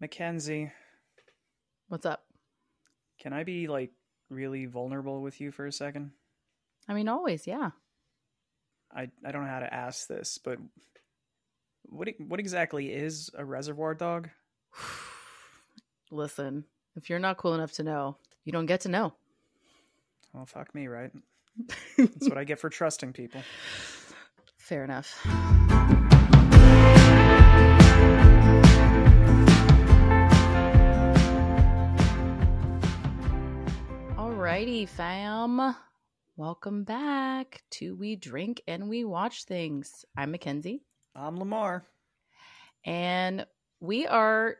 Mackenzie, What's up? can I be like really vulnerable with you for a second? I mean, always, yeah. I I don't know how to ask this, but what e- what exactly is a reservoir dog? Listen, if you're not cool enough to know, you don't get to know. Well, fuck me, right? That's what I get for trusting people. Fair enough. Alrighty, fam. Welcome back to We Drink and We Watch Things. I'm Mackenzie, I'm Lemar. and we are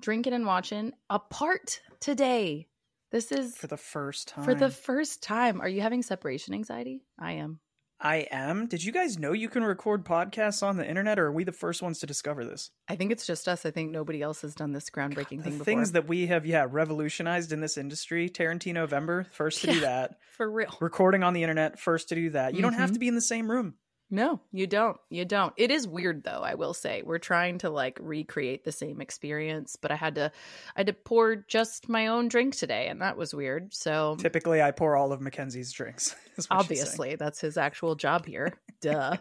drinking and watching apart today. This is For the first time. for the first time. Are you having separation anxiety? I am. I am. Did you guys know you can record podcasts on the internet, or are we the first ones to discover this? I think it's just us. I think nobody else has done this groundbreaking The thing before. things that we have, yeah, revolutionized in this industry. Tarantino November, first to do that. For real. Recording on the internet, first to do that. You don't have Mhm. to be in the same room. No, you don't. You don't. It is weird though, I will say. We're trying to like recreate the same experience, but I had to I had to pour just my own drink today and that was weird. So Typically, I pour all of Mackenzie's drinks. is what she's saying. obviously that's his actual job here. Duh.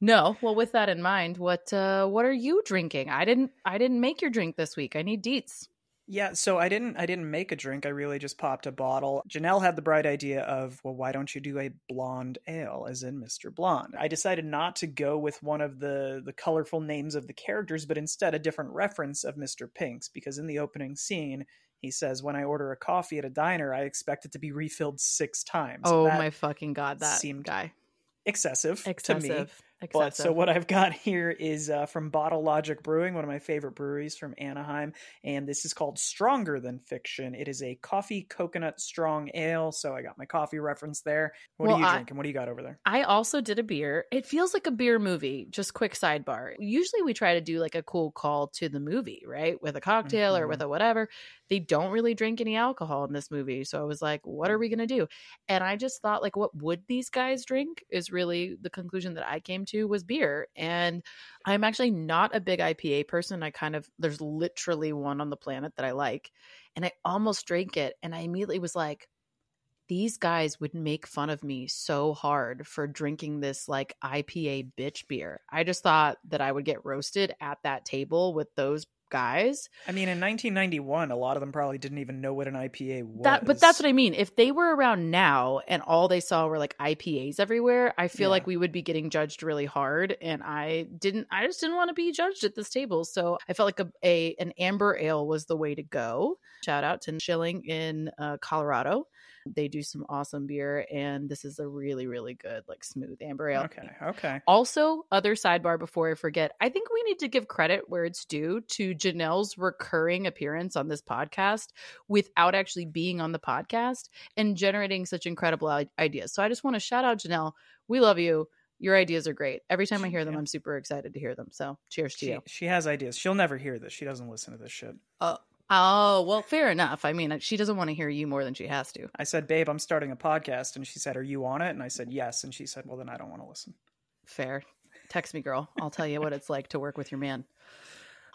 No, well with that in mind, what uh what are you drinking? I didn't I didn't make your drink this week. I need deets. Yeah, so I didn't I didn't make a drink. I really just popped a bottle. Janelle had the bright idea of, well, why don't you do a blonde ale, as in Mr. Blonde? I decided not to go with one of the the colorful names of the characters, but instead a different reference of Mr. Pink's, because in the opening scene, he says, When I order a coffee at a diner, I expect it to be refilled six times. Oh my fucking god, that seemed guy. excessive, to me. But so Excessive. what I've got here is uh, from Bottle Logic Brewing, one of my favorite breweries from Anaheim, and this is called Stronger Than Fiction. It is a coffee coconut strong ale. So I got my coffee reference there. What Well, are you I- drinking? What do you got over there? I also did a beer. It feels like a beer movie. Just quick sidebar. Usually we try to do like a cool call to the movie, right? With a cocktail or with a whatever. They don't really drink any alcohol in this movie. So I was like, what are we going to do? And I just thought like what would these guys drink is really the conclusion that I came to was beer. And I'm actually not a big IPA person. I kind of there's literally one on the planet that I like. And I almost drank it and I immediately was like these guys would make fun of me so hard for drinking this like IPA bitch beer. I just thought that I would get roasted at that table with those guys. I mean, in 1991, a lot of them probably didn't even know what an IPA was. That but that's what I mean. If they were around now and all they saw were like IPAs everywhere, I feel Yeah. like we would be getting judged really hard and I didn't I just didn't want to be judged at this table. So I felt like a, a an amber ale was the way to go. Shout out to Schilling in uh, Colorado. They do some awesome beer and this is a really really good like smooth amber ale. Okay, okay. Also, other sidebar before I forget, I think we need to give credit where it's due to Janelle's recurring appearance on this podcast without actually being on the podcast and generating such incredible ideas. So I just want to shout out Janelle. We love you. Your ideas are great. Every time I hear them, Yeah. I'm super excited to hear them. So cheers to She, you. she has ideas. She'll never hear this. She doesn't listen to this shit. Uh, Oh, well, fair enough. I mean, uh, she doesn't want to hear you more than she has to. I said, babe, I'm starting a podcast. And she said, Are you on it? And I said, Yes. And she said, Well, then I don't want to listen. Fair. Text me, girl. I'll tell you what it's like to work with your man.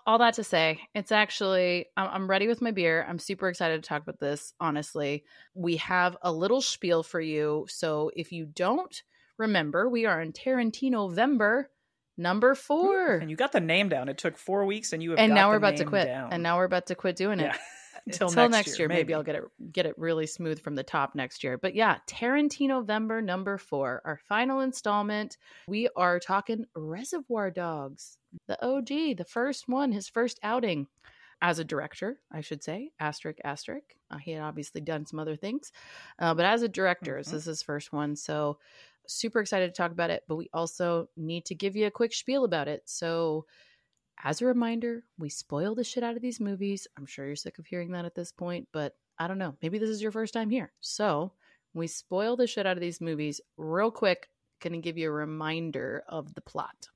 All that to say, it's actually, I'm I'm ready with my beer. I'm super excited to talk about this, honestly. We have a little spiel for you. So if you don't remember, we are in Tarantino-vember number four. And you got the name down. It took four weeks, and you have And got now we're about to quit. down. And now we're about to quit doing it. yeah. Until, Until next, year, maybe. I'll get it get it really smooth from the top next year. But yeah, Tarantino-vember number four, our final installment. We are talking Reservoir Dogs, the OG, the first one, his first outing as a director, I should say. Asterisk, asterisk. Uh, he had obviously done some other things, uh, but as a director, Mhm. this is his first one. So super excited to talk about it. But we also need to give you a quick spiel about it. So as a reminder, we spoil the shit out of these movies. I'm sure you're sick of hearing that at this point, but I don't know. Maybe this is your first time here. So we spoil the shit out of these movies real quick. To give you a reminder of the plot.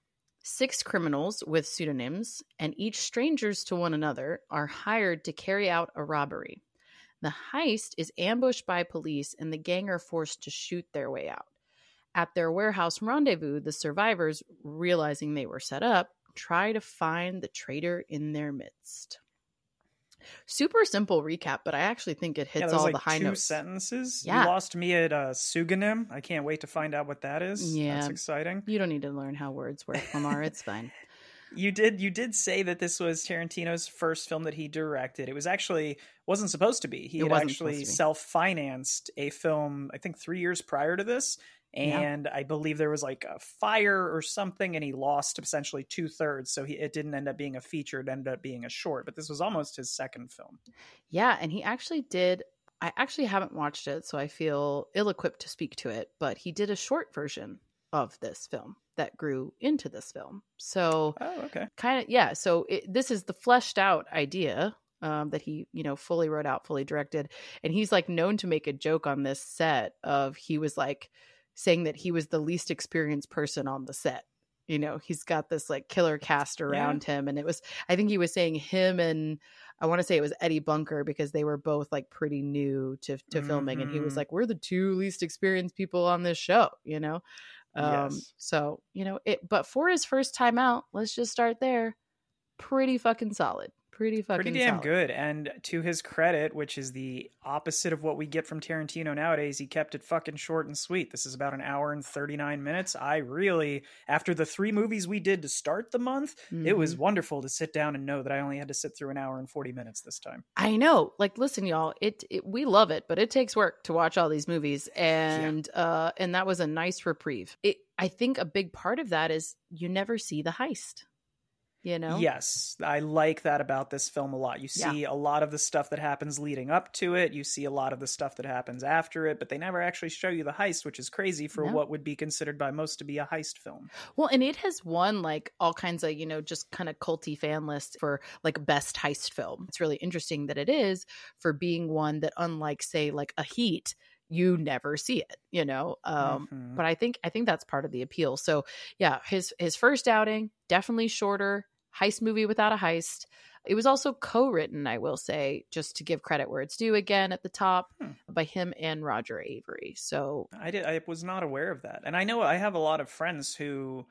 Six criminals with pseudonyms and each strangers to one another are hired to carry out a robbery. The heist is ambushed by police and the gang are forced to shoot their way out. At their warehouse rendezvous, the survivors, realizing they were set up, try to find the traitor in their midst. Super simple recap, but I actually think it hits yeah, all like the high two notes. sentences. Yeah. You lost me at uh, Suganim. I can't wait to find out what that is. Yeah. That's exciting. You don't need to learn how words work, Lemar. It's fine. You did you did say that this was Tarantino's first film that he directed. It was actually wasn't supposed to be. He had actually be. self-financed a film I think 3 years prior to this. Yeah. And I believe there was like a fire or something, and he lost essentially two thirds. So he, it didn't end up being a feature; it ended up being a short. But this was almost his second film. Yeah, and he actually did. I actually haven't watched it, so I feel ill equipped to speak to it, but he did a short version of this film that grew into this film. So, Oh, okay. kind of, yeah. So, it, this is the fleshed out idea um, that he, you know, fully wrote out, fully directed. And he's like known to make a joke on this set of he was like saying that he was the least experienced person on the set. You know, he's got this like killer cast around him. And it was, I think he was saying him and I want to say it was Eddie Bunker because they were both like pretty new to, to filming. And he was Mhm. like, we're the two least experienced people on this show, you know? Um, Yes. so, you know, it, but for his first time out, let's just start there. Pretty fucking solid. Pretty fucking pretty damn solid. good. And to his credit, which is the opposite of what we get from Tarantino nowadays, he kept it fucking short and sweet. This is about an hour and 39 minutes. I really, after the three movies we did to start the month, it was Mhm. wonderful to sit down and know that I only had to sit through an hour and 40 minutes this time. I know. Like, listen, y'all. It, it we love it, but it takes work to watch all these movies, and uh, and that was a nice reprieve. It. I think a big part of that is you never see the heist. You know. Yes, I like that about this film a lot. You Yeah. see a lot of the stuff that happens leading up to it, you see a lot of the stuff that happens after it, but they never actually show you the heist, which is crazy for No. what would be considered by most to be a heist film. Well, and it has won like all kinds of, you know, just kind of culty fan lists for like best heist film. It's really interesting that it is for being one that, unlike, say, like a Heat, you never see it, you know. Um, Mhm. But I think I think that's part of the appeal. So yeah, his his first outing definitely shorter heist movie without a heist. It was also co-written, I will say, just to give credit where it's due again at the top Hmm. by him and Roger Avary. So I did. I was not aware of that, and I know I have a lot of friends who,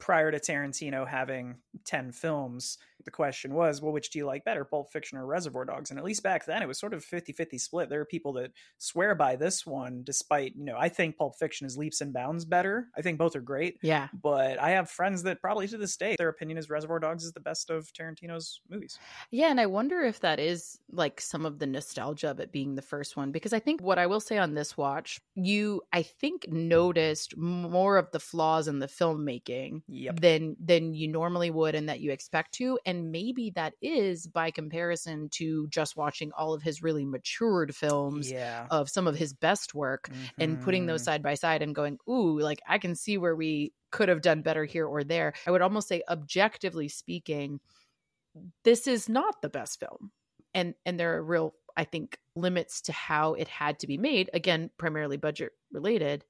prior to Tarantino having ten films, the question was, well, which do you like better, Pulp Fiction or Reservoir Dogs? And at least back then, it was sort of 50-50 split. There are people that swear by this one, despite you know, I think Pulp Fiction is leaps and bounds better. I think both are great, yeah, but I have friends that probably to this day, their opinion is Reservoir Dogs is the best of Tarantino's movies. Yeah, and I wonder if that is like some of the nostalgia of it being the first one because I think what I will say on this watch, you I think noticed more of the flaws in the filmmaking Yep. than than you normally would and that you expect to and maybe that is by comparison to just watching all of his really matured films Yeah. of some of his best work and putting those Mhm. side by side and going, ooh, like I can see where we could have done better here or there. I would almost say, objectively speaking, this is not the best film. And and there are real, I think, limits to how it had to be made. Again, primarily budget related.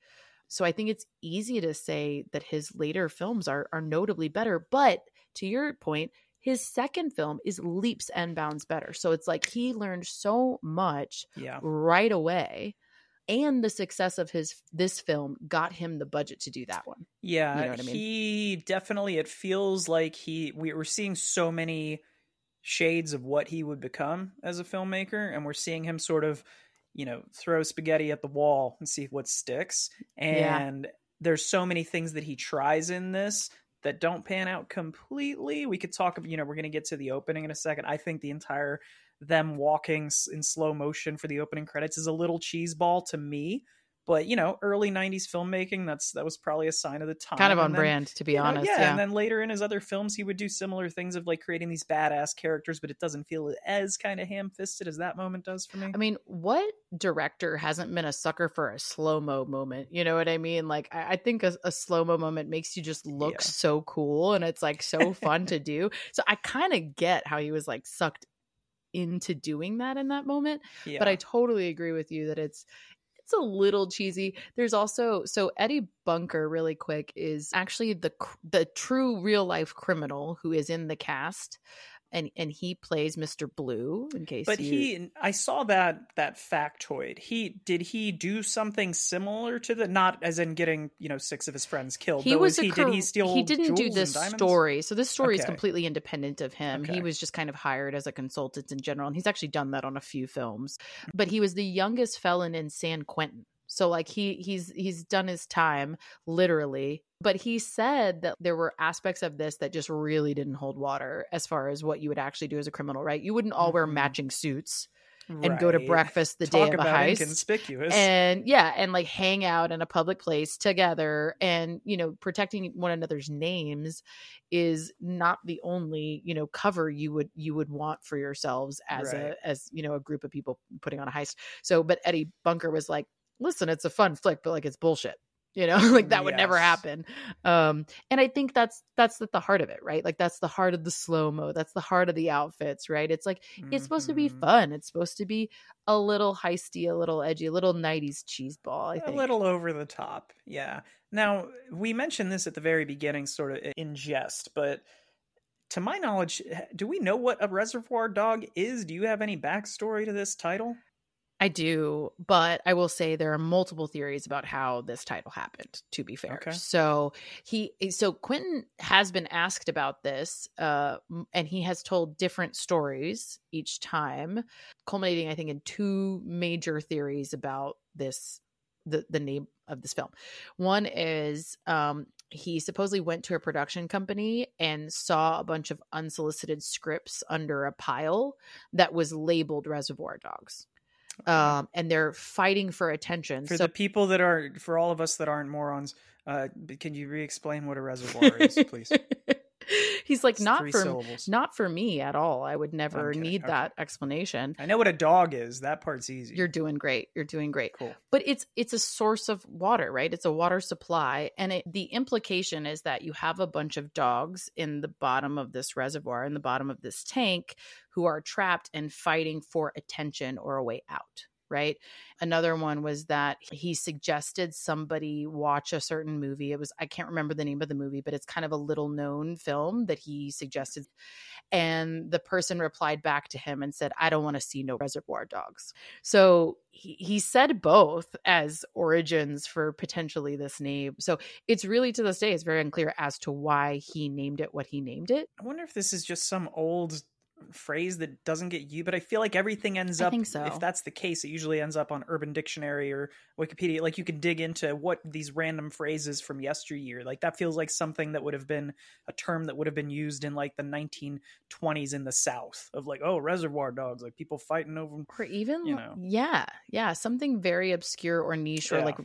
So I think it's easy to say that his later films are are notably better. But to your point, his second film is leaps and bounds better. So it's like he learned so much Yeah. right away and the success of his this film got him the budget to do that one Yeah, You know what I mean? he definitely. It feels like he. We were seeing so many shades of what he would become as a filmmaker, and we're seeing him sort of, you know, throw spaghetti at the wall and see what sticks. Yeah. And there's so many things that he tries in this that don't pan out completely. We could talk. Of, you know, we're going to get to the opening in a second. I think the entire them walking in slow motion for the opening credits is a little cheeseball to me. But you know, early '90s filmmaking that's that was probably a sign of the time. kind of on then, brand to be you know, honest yeah, yeah, And then later in his other films, he would do similar things of like creating these badass characters, but it doesn't feel as kind of ham-fisted as that moment does for me. i mean what director hasn't been a sucker for a slow-mo moment you know what i mean like i, I think a, a slow-mo moment makes you just look Yeah. so cool and it's like so fun to do so i kind of get how he was like sucked into doing that in that moment yeah, but I totally agree with you that it's it's a little cheesy. There's also so Eddie Bunker really quick is actually the the true real life criminal who is in the cast and and he plays Mr. Blue in case But you- he, I saw that that factoid. He did he do something similar to the not as in getting you know six of his friends killed. he but was he a did he steal he didn't do this story so this story is completely independent of him Okay. he was just kind of hired as a consultant in general and he's actually done that on a few films but he was the youngest felon in san quentin so like he he's he's done his time literally but he said that there were aspects of this that just really didn't hold water as far as what you would actually do as a criminal right you wouldn't all wear Mhm. matching suits and go to breakfast the Talk day of a heist inconspicuous. and yeah and like hang out in a public place together and you know protecting one another's names is not the only you know cover you would you would want for yourselves as Right. a as you know a group of people putting on a heist so but eddie bunker was like listen it's a fun flick but like it's bullshit you know like that would never happen um and i think that's that's at the heart of it right like that's the heart of the slow mo that's the heart of the outfits right it's like it's supposed to be Mhm. fun. It's supposed to be a little heisty, a little edgy, a little '90s cheese ball. I think. A little over the top yeah now we mentioned this at the very beginning sort of in jest but to my knowledge do we know what a reservoir dog is do you have any backstory to this title I do, but I will say there are multiple theories about how this title happened. To be fair, Okay. so he, so Quentin has been asked about this, uh, and he has told different stories each time, culminating, I think, in two major theories about this, the the name of this film. One is um, he supposedly went to a production company and saw a bunch of unsolicited scripts under a pile that was labeled Reservoir Dogs um, and they're fighting for attention. for so the people that are for all of us that aren't morons uh can you re-explain what a reservoir is please he's like It's not for syllables. not for me at all. I would never kidding. need Okay. that explanation. i know what a dog is that part's easy You're doing great. You're doing great. cool But it's it's a source of water, right? It's a water supply, and it, the implication is that you have a bunch of dogs in the bottom of this reservoir, in the bottom of this tank, who are trapped and fighting for attention or a way out. Right. Another one was that he suggested somebody watch a certain movie. It was, I can't remember the name of the movie, but it's kind of a little known film that he suggested. And the person replied back to him and said, I don't want to see no reservoir dogs. So he, he said both as origins for potentially this name. So it's really to this day, it's very unclear as to why he named it what he named it. i wonder if this is just some old phrase that doesn't get you but i feel like everything ends up so. if that's the case it usually ends up on urban dictionary or wikipedia like you can dig into what these random phrases from yesteryear like that feels like something that would have been a term that would have been used in like the 1920s in the south of like oh reservoir dogs like people fighting over Or even, You know. yeah, yeah, something very obscure or niche or Yeah, like yeah.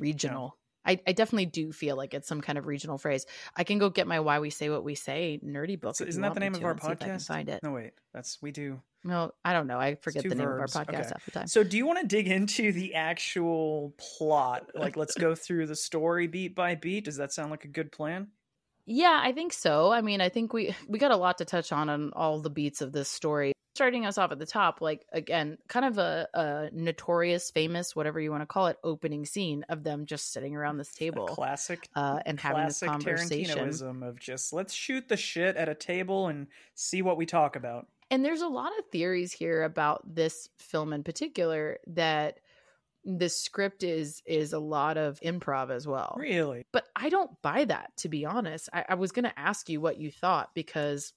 I, I definitely do feel like it's some kind of regional phrase. I can go get my "Why We Say What We Say" nerdy book. So isn't that the name of our and see if I can podcast find it. no wait that's we do No, I don't know. I forget the name of our podcast Okay. half the time. So, do you want to dig into the actual plot? Like, let's go through the story beat by beat. Does that sound like a good plan? Yeah, I think so. I mean, I think we we got a lot to touch on on all the beats of this story. Starting us off at the top, like again, kind of a, a notorious, famous, whatever you want to call it, opening scene of them just sitting around this A table classic, uh, and having this classic conversation. Tarantinoism of just let's shoot the shit at a table and see what we talk about. And there's a lot of theories here about this film in particular that the script is is a lot of improv as well. Really? But I don't buy that, to be honest. I, I was going to ask you what you thought because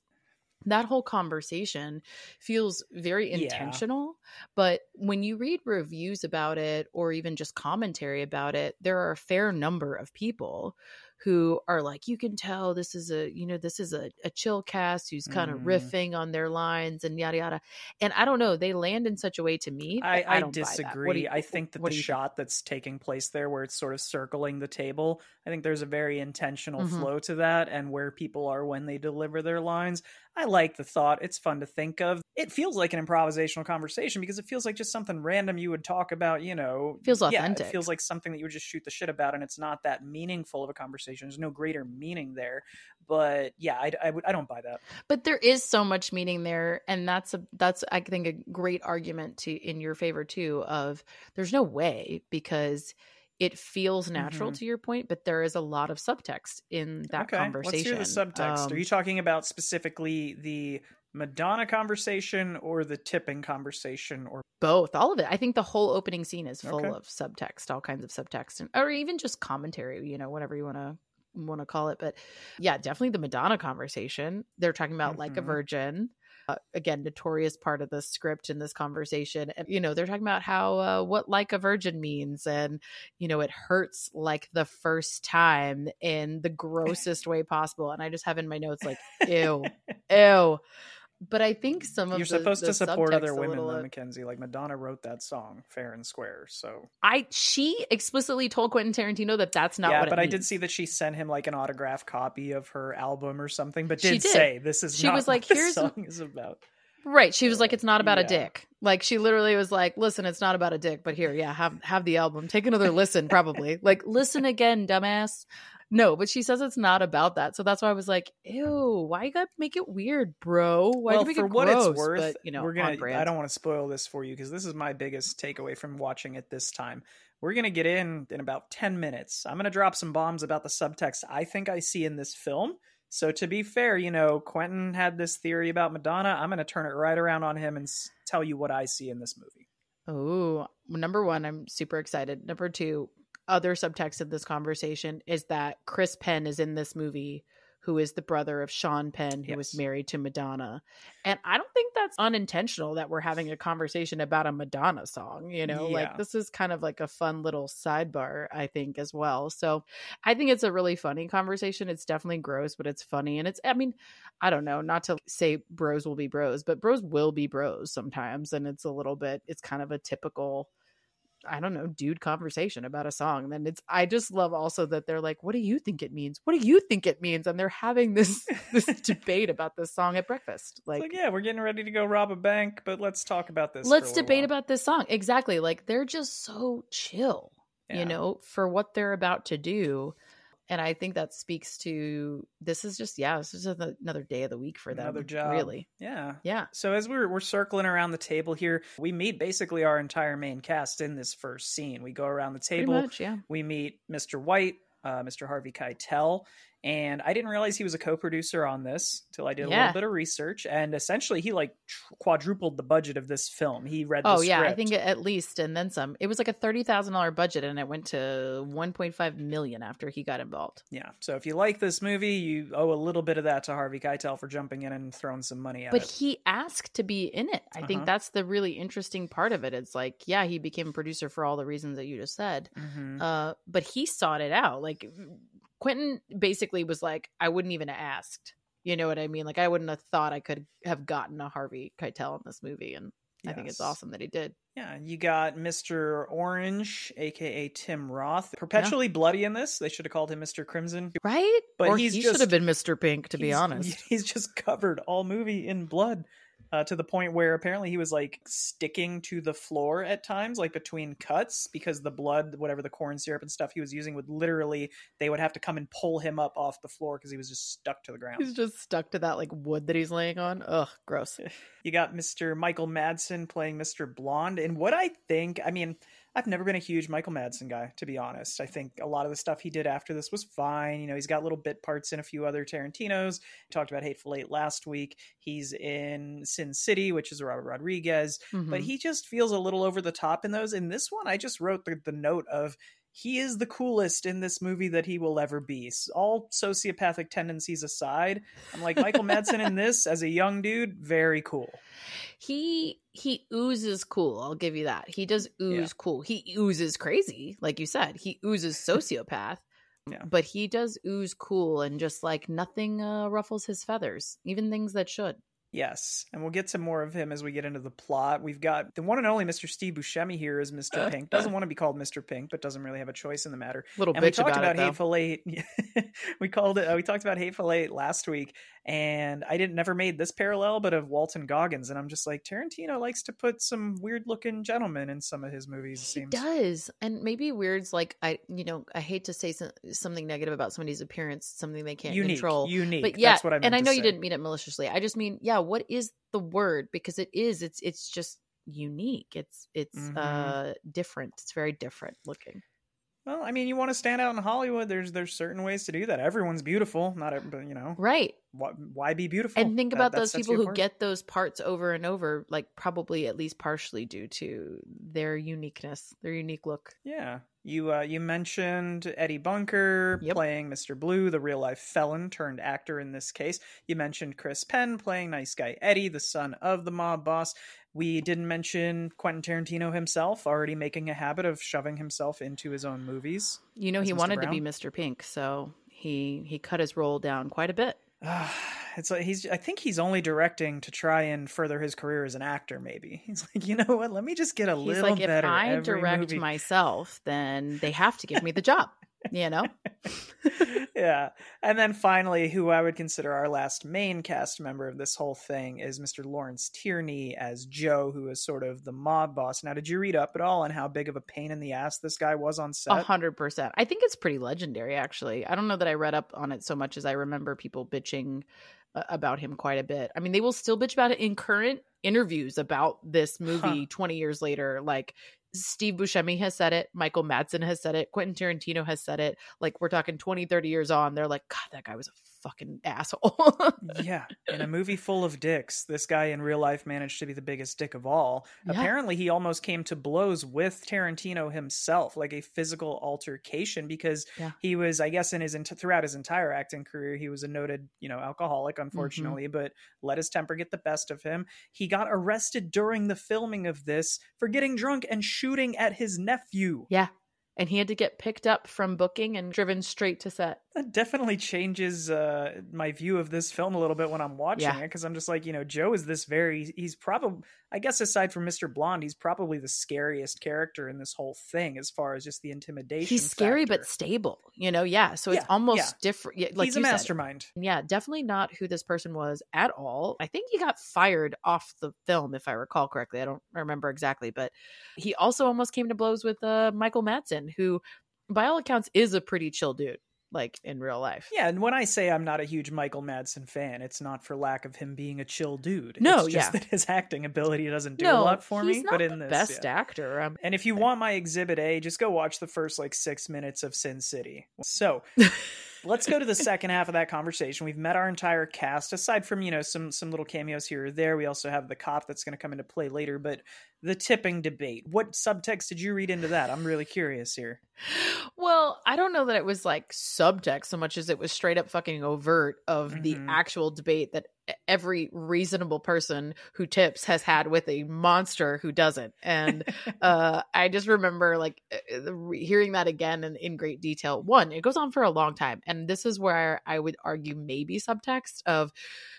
that whole conversation feels very Yeah. intentional. But when you read reviews about it or even just commentary about it, there are a fair number of people who are like, you can tell this is a, you know, this is a, a chill cast who's kind of Mm. riffing on their lines and yada yada. And I don't know, they land in such a way to me. I, I, that. Disagree. you- I think that the you think? shot that's taking place there, where it's sort of circling the table, I think there's a very intentional Mhm. flow to that, and where people are when they deliver their lines. I like the thought. It's fun to think of. It feels like an improvisational conversation because it feels like just something random you would talk about. You know, Feels Yeah, authentic. it feels like something that you would just shoot the shit about, and it's not that meaningful of a conversation. There's no greater meaning there. But yeah, I, I would. I don't buy that. but there is so much meaning there and that's a that's i think a great argument to in your favor too of there's no way because it feels natural Mhm. to your point but there is a lot of subtext in that okay, conversation let's hear the subtext. Um, Are you talking about specifically the Madonna conversation or the tipping conversation or both all of it i think the whole opening scene is full Okay. of subtext all kinds of subtext and, or even just commentary you know whatever you want to want to call it but yeah definitely the madonna conversation they're talking about like a Mhm. virgin uh, again notorious part of the script in this conversation. And you know they're talking about how uh, what like a virgin means and you know it hurts like the first time in the grossest way possible. And i just have in my notes like ew ew but i think some of You're the- supposed the to support other women, little, though, Mackenzie. Like Madonna wrote that song, fair and square. So I she explicitly told Quentin Tarantino that that's not yeah, what. but it I did see that she sent him like an autograph copy of her album or something. But did, did. say this is She not was like, what the "Here's- song is about. Right. She was like, it's not about a dick. Like she literally was like, listen, it's not about a dick, but here, yeah, have have the album. Take another listen, probably. like, listen again, dumbass. No, but she says it's not about that. So that's why I was like, ew, why you gotta make it weird, bro? Why well, you make for it what gross? it's worth, but, you know, we're gonna. I don't want to spoil this for you because this is my biggest takeaway from watching it this time. We're gonna get in in about ten minutes. I'm gonna drop some bombs about the subtext I think I see in this film. So to be fair, you know, Quentin had this theory about Madonna. I'm gonna turn it right around on him and s- tell you what I see in this movie. Oh, number one, I'm super excited. Number two, other subtext of this conversation is that Chris Penn is in this movie, who is the brother of Sean Penn, who was married to Madonna. And I don't think that's unintentional that we're having a conversation about a Madonna song. You know, Yeah. like this is kind of like a fun little sidebar, I think, as well. So I think it's a really funny conversation. It's definitely gross, but it's funny. And it's, I mean, I don't know, not to say bros will be bros, but bros will be bros sometimes. And it's a little bit, it's kind of a typical, I don't know, dude conversation about a song. And then it's, I just love also that they're like, what do you think it means? What do you think it means? And they're having this, this debate about this song at breakfast. Like, Like, yeah, we're getting ready to go rob a bank, but let's talk about this. let's debate while. about this song. Exactly. Like they're just so chill, Yeah. you know, for what they're about to do. And I think that speaks to this is just, yeah, this is another day of the week for them. Another job. Really. Yeah. Yeah. So as we're we're circling around the table here, we meet basically our entire main cast in this first scene. We go around the table. much. Yeah. We meet Mr. White, uh, Mr. Harvey Keitel, and I didn't realize he was a co-producer on this till I did a little bit of research. And essentially, he like tr- quadrupled the budget of this film. He read. The Oh yeah, I think at least and then some. It was like a thirty thousand dollar budget, and it went to one point five million after he got involved. Yeah. So if you like this movie, you owe a little bit of that to Harvey Keitel for jumping in and throwing some money at But it. he asked to be in it. I Uh-huh. think that's the really interesting part of it. It's like, yeah, he became a producer for all the reasons that you just said. Mhm. Uh, but he sought it out. Like Quentin basically was like, I wouldn't even have asked. You know what I mean? Like I wouldn't have thought I could have gotten a Harvey Keitel in this movie, and I think it's awesome that he did. Yeah, you got Mr. Orange, aka Tim Roth, perpetually bloody in this. They should have called him Mr. Crimson. Right? But or he's he just- should have been Mr. Pink, to be honest. he's just covered all movie in blood. Uh, to the point where apparently he was like sticking to the floor at times, like between cuts, because the blood, whatever the corn syrup and stuff he was using, would literally they would have to come and pull him up off the floor because he was just stuck to the ground. He's just stuck to that like wood that he's laying on. Ugh, gross. You got Mr. Michael Madsen playing Mr. Blonde. And what I think, I mean, I've never been a huge Michael Madsen guy, to be honest. I think a lot of the stuff he did after this was fine. You know, he's got little bit parts in a few other Tarantinos. We talked about Hateful Eight last week. He's in Sin City, which is Robert Rodriguez. But Mhm. he just feels a little over the top in those. In this one, I just wrote the, the note of he is the coolest in this movie that he will ever be. All sociopathic tendencies aside, I'm like Michael Madsen in this as a young dude, very cool. he he oozes cool. I'll give you that. He does ooze Yeah. cool. He oozes crazy, like you said. He oozes sociopath. Yeah. But he does ooze cool and just like nothing uh, ruffles his feathers, even things that should. Yes, and we'll get to more of him as we get into the plot. We've got the one and only Mr. Steve Buscemi here as Mr. Pink. Doesn't want to be called Mr. Pink, but doesn't really have a choice in the matter. Little and we talked about, about. Hateful Eight. we called it. Uh, we talked about Hateful Eight last week, and I didn't never made this parallel, but of Walton Goggins, and I'm just like Tarantino likes to put some weird looking gentlemen in some of his movies. It He seems. does, and maybe weird's like I, you know, I hate to say so- something negative about somebody's appearance, something they can't unique, control. unique. but yeah, That's what I meant and I know you didn't mean it maliciously. I just mean, yeah, what is the word? Because it is, it's, it's just unique. It's, it's Mhm. uh different. It's very different looking. Well, I mean, you want to stand out in Hollywood. There's there's certain ways to do that. Everyone's beautiful, not everybody, you know. Right. Why, why be beautiful? And think That- about those people who apart. get those parts over and over, like probably at least partially due to their uniqueness, their unique look. Yeah. You uh, you mentioned Eddie Bunker Yep. playing Mr. Blue, the real life felon turned actor in this case. You mentioned Chris Penn playing nice guy Eddie, the son of the mob boss. We didn't mention Quentin Tarantino himself, already making a habit of shoving himself into his own movies. You know, he Mr. wanted to be Mr. Pink, so he he cut his role down quite a bit. it's like he's I think he's only directing to try and further his career as an actor maybe. He's like, "You know what? Let me just get a He's little like, if I every direct movie." myself, then they have to give me the job. You know, yeah. And then finally, who I would consider our last main cast member of this whole thing is Mr. Lawrence Tierney as Joe, who is sort of the mob boss. Now, did you read up at all on how big of a pain in the ass this guy was on a set? hundred percent. I think it's pretty legendary, actually. I don't know that I read up on it so much as I remember people bitching about him quite a bit. I mean, they will still bitch about it in current interviews about this movie 20 years later. Like Steve Buscemi has said it, Michael Madsen has said it, Quentin Tarantino has said it. Like we're talking 20, 30 years on, they're like, God, that guy was a fucking asshole. yeah. In a movie full of dicks, this guy in real life managed to be the biggest dick of all. Yeah. Apparently, he almost came to blows with Tarantino himself, like a physical altercation, because Yeah. he was, I guess, in his throughout his entire acting career, he was a noted, you know, alcoholic, Mm-hmm. unfortunately, but let his temper get the best of him. He got arrested during the filming of this for getting drunk and shooting at his nephew. yeah. And he had to get picked up from booking and driven straight to set. that definitely changes uh, my view of this film a little bit when I'm watching Yeah. it because I'm just like, you know, Joe is this very, he's probably, I guess, aside from Mr. Blonde, he's probably the scariest character in this whole thing as far as just the intimidation. He's scary but stable, you know? Yeah. So it's Yeah, almost yeah. different. Yeah, like he's a said. mastermind. Yeah, definitely not who this person was at all. I think he got fired off the film, if I recall correctly. I don't remember exactly, but he also almost came to blows with uh, Michael Madsen, who, by all accounts, is a pretty chill dude, like in real life. Yeah, and when I say I'm not a huge Michael Madsen fan, it's not for lack of him being a chill dude. No, it's just yeah. that his acting ability doesn't do a lot for he's me. not But the in this, best yeah. actor. Um, And if you want my exhibit A, just go watch the first like six minutes of Sin City. So let's go to the second half of that conversation. We've met our entire cast, aside from, you know, some some little cameos here or there. We also have the cop that's gonna come into play later, but the tipping debate. What subtext did you read into that? I'm really curious here. well, I don't know that it was like subtext so much as it was straight up fucking overt of the Mhm. actual debate that every reasonable person who tips has had with a monster who doesn't. And uh, I just remember like hearing that again in, in great detail. One, it goes on for a long time. And this is where I would argue maybe subtext of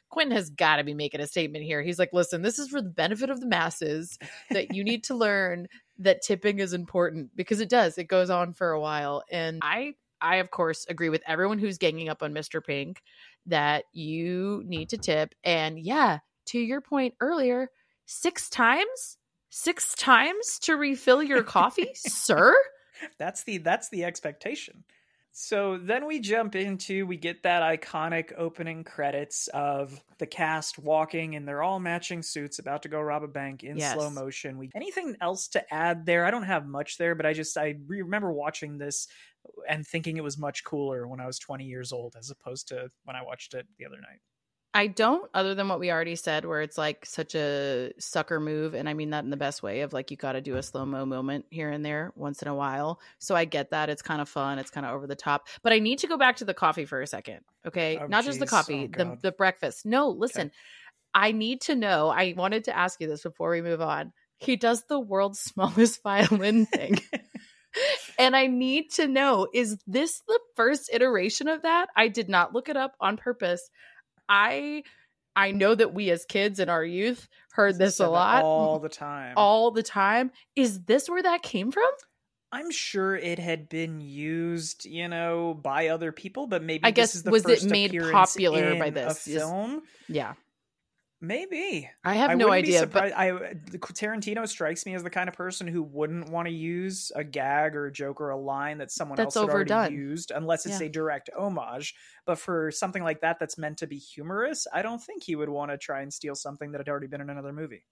quinn has got to be making a statement here. He's like, listen, this is for the benefit of the masses that you need to learn that tipping is important because it does. It goes on for a while. And I I of course agree with everyone who's ganging up on Mr. Pink that you need to tip and yeah, to your point earlier, 6 times? 6 times to refill your coffee, sir? That's the that's the expectation. So then we jump into we get that iconic opening credits of the cast walking and they're all matching suits about to go rob a bank in Yes. slow motion. We anything else to add there? I don't have much there, but I just I remember watching this and thinking it was much cooler when I was 20 years old as opposed to when I watched it the other night. I don't, other than what we already said, where it's like such a sucker move. And I mean that in the best way of like, you got to do a slow mo moment here and there once in a while. So I get that. It's kind of fun. It's kind of over the top. But I need to go back to the coffee for a second. Okay. Oh, Not just the coffee, Oh, the, the breakfast. No, listen, I need to know. I wanted to ask you this before we move on. He does the world's smallest violin thing. and I need to know is this the first iteration of that? I did not look it up on purpose. I I know that we as kids in our youth heard this a lot all the time. all the time. Is this where that came from? I'm sure it had been used, you know, by other people, but maybe I this guess is the was it made popular by this? Is- film. Yeah. Maybe I have I no idea, but I Tarantino strikes me as the kind of person who wouldn't want to use a gag or a joke or a line that someone That's else had overdone. already used, unless it's Yeah. a direct homage. But for something like that, that's meant to be humorous, I don't think he would want to try and steal something that had already been in another movie.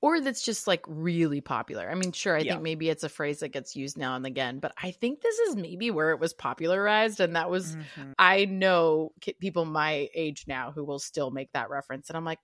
or that's just like really popular. I mean, sure, I Yeah. think maybe it's a phrase that gets used now and again, but I think this is maybe where it was popularized, and that was Mhm. I know people my age now who will still make that reference, and I'm like,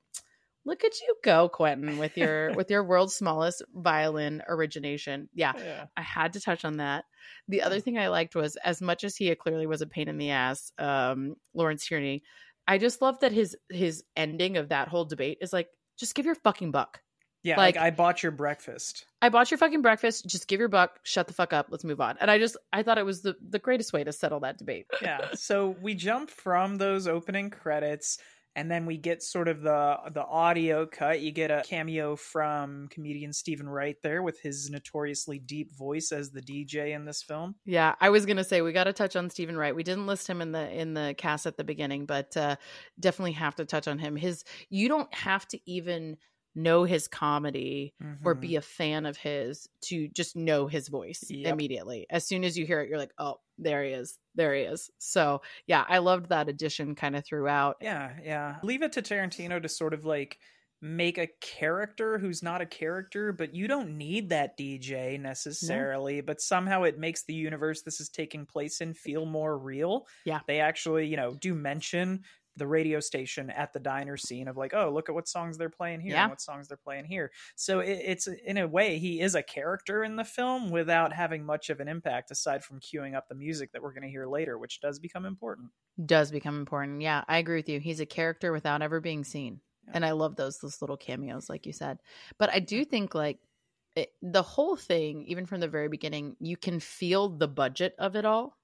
look at you go, Quentin, with your with your world's smallest violin origination. Yeah, Yeah. I had to touch on that. The other thing I liked was as much as he clearly was a pain in the ass, um, Lawrence Tierney, I just love that his his ending of that whole debate is like, just give your fucking buck. Yeah, like, Like- I bought your breakfast. I bought your fucking breakfast. Just give your buck. Shut the fuck up. Let's move on. And I just I thought it was the the greatest way to settle that debate. yeah so we jump from those opening credits and then we get sort of the the audio cut you get a cameo from comedian steven wright there with his notoriously deep voice as the dj in this film Yeah, I was gonna say we got to touch on Steven Wright. We didn't list him in the in the cast at the beginning, but uh, definitely have to touch on him. His you don't have to even know his comedy or Mhm. be a fan of his to just know his voice Yep. immediately. As soon as you hear it, you're like, oh, there he is, there he is. So yeah, I loved that addition kind of throughout. yeah yeah leave it to tarantino to sort of like make a character who's not a character but you don't need that dj necessarily but somehow it makes the universe this is taking place in feel more real Yeah. they actually you know do mention the radio station at the diner scene of like oh look at what songs they're playing here Yeah. and what songs they're playing here so it, it's in a way he is a character in the film without having much of an impact aside from queuing up the music that we're going to hear later which does become important Does become important. Yeah, I agree with you. He's a character without ever being seen. Yeah. And I love those those little cameos, like you said. But I do think like it, the whole thing, even from the very beginning, you can feel the budget of it all.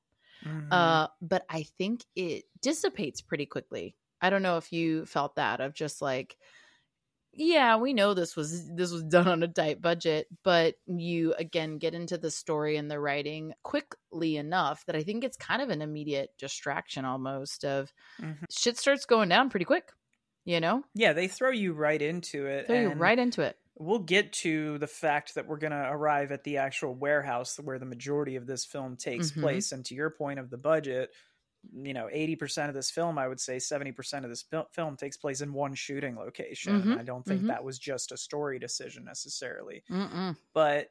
Mhm. Uh, but I think it dissipates pretty quickly. I don't know if you felt that of just like, yeah, we know this was this was done on a tight budget, but you again get into the story and the writing quickly enough that I think it's kind of an immediate distraction almost of Mhm. shit starts going down pretty quick. You know, yeah they throw you right into it throw you right into it. We'll get to the fact that we're going to arrive at the actual warehouse where the majority of this film takes Mhm. place and to your point of the budget you know 80% of this film i would say 70% of this fil- film takes place in one shooting location Mhm, i don't think mhm. that was just a story decision necessarily Mm-mm. but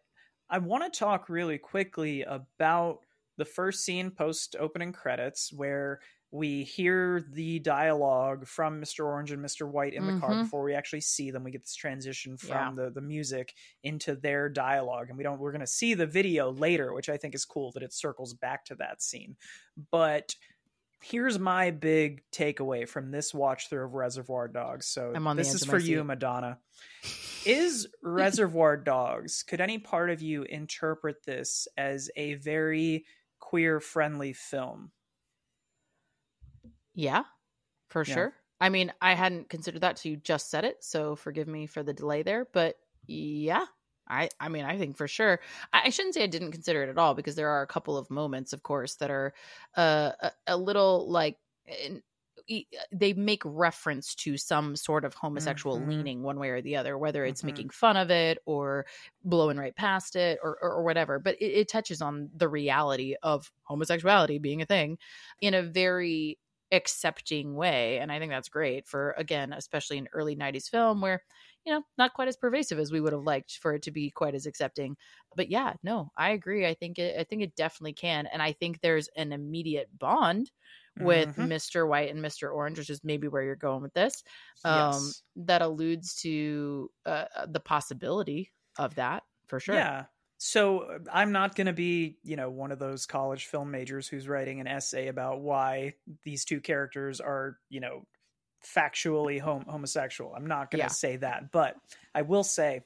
I want to talk really quickly about the first scene post opening credits where we hear the dialogue from Mr. Orange and Mr. White in the car Mhm. before we actually see them. We get this transition from Yeah. the, the music into their dialogue. And we don't we're gonna see the video later, which I think is cool that it circles back to that scene. But here's my big takeaway from this watch through of Reservoir Dogs. So this is for you. Madonna. Is Reservoir Dogs, could any part of you interpret this as a very queer friendly film? Yeah, for Yeah. sure. I mean, I hadn't considered that till you just said it, so forgive me for the delay there. But yeah, I I mean, I think for sure. I, I shouldn't say I didn't consider it at all because there are a couple of moments, of course, that are uh, a, a little like in- they make reference to some sort of homosexual Mhm. leaning one way or the other, whether it's Mhm. making fun of it or blowing right past it or or, or whatever. But it, it touches on the reality of homosexuality being a thing in a very accepting way and i think that's great for again especially an early 90s film where you know not quite as pervasive as we would have liked for it to be quite as accepting but yeah no i agree i think it i think it definitely can and i think there's an immediate bond with Mhm. mr white and mr orange which is maybe where you're going with this um Yes. that alludes to uh, the possibility of that for sure Yeah. So uh, I'm not going to be, you know, one of those college film majors who's writing an essay about why these two characters are, you know, factually hom- homosexual. I'm not going to Yeah. say that, but I will say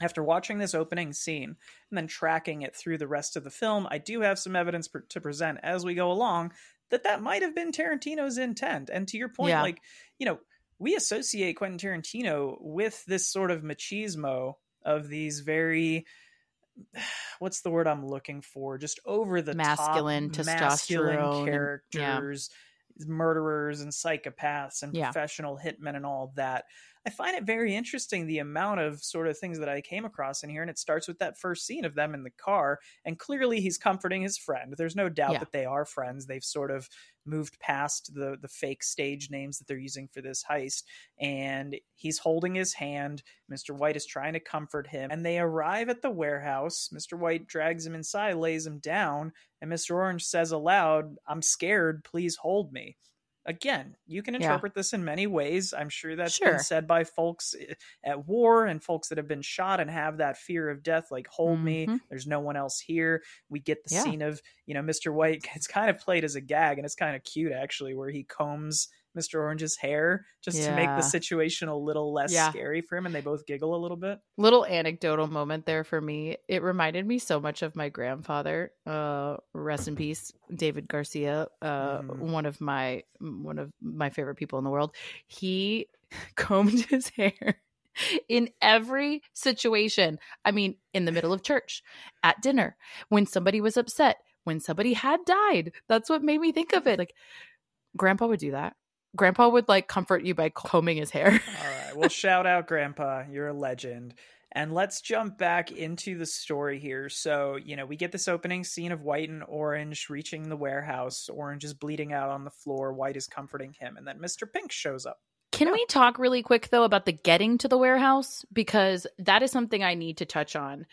after watching this opening scene and then tracking it through the rest of the film, I do have some evidence per- to present as we go along that that might have been Tarantino's intent. And to your point, Yeah. like, you know, we associate Quentin Tarantino with this sort of machismo of these very what's the word I'm looking for? Just over the Masculine, top, masculine testosterone and- yeah. characters, murderers and psychopaths and Yeah. professional hitmen and all that. I find it very interesting the amount of sort of things that I came across in here. And it starts with that first scene of them in the car. And clearly he's comforting his friend. There's no doubt Yeah. that they are friends. They've sort of moved past the the fake stage names that they're using for this heist and he's holding his hand mr white is trying to comfort him and they arrive at the warehouse mr white drags him inside lays him down and mr orange says aloud i'm scared please hold me again you can Yeah. interpret this in many ways i'm sure that's Sure. been said by folks eh, at war and folks that have been shot and have that fear of death like hold me Mhm. there's no one else here we get the Yeah. scene of you know mr white it's kind of played as a gag and it's kind of cute actually where he combs mr orange's hair just to make the situation a little less Yeah. scary for him and they both giggle a little bit little anecdotal moment there for me. It reminded me so much of my grandfather. Uh, rest in peace, David Garcia. Uh, Mhm. one of my one of my favorite people in the world. He combed his hair in every situation. I mean, in the middle of church, at dinner, when somebody was upset, when somebody had died. That's what made me think of it. Like, Grandpa would do that. Grandpa would like comfort you by combing his hair. all right. Well shout out grandpa. You're a legend. And let's jump back into the story here. So you know we get this opening scene of white and orange reaching the warehouse. Orange is bleeding out on the floor. White is comforting him. And then mr pink shows up. Can Yeah. we talk really quick though about the getting to the warehouse? Because that is something I need to touch on.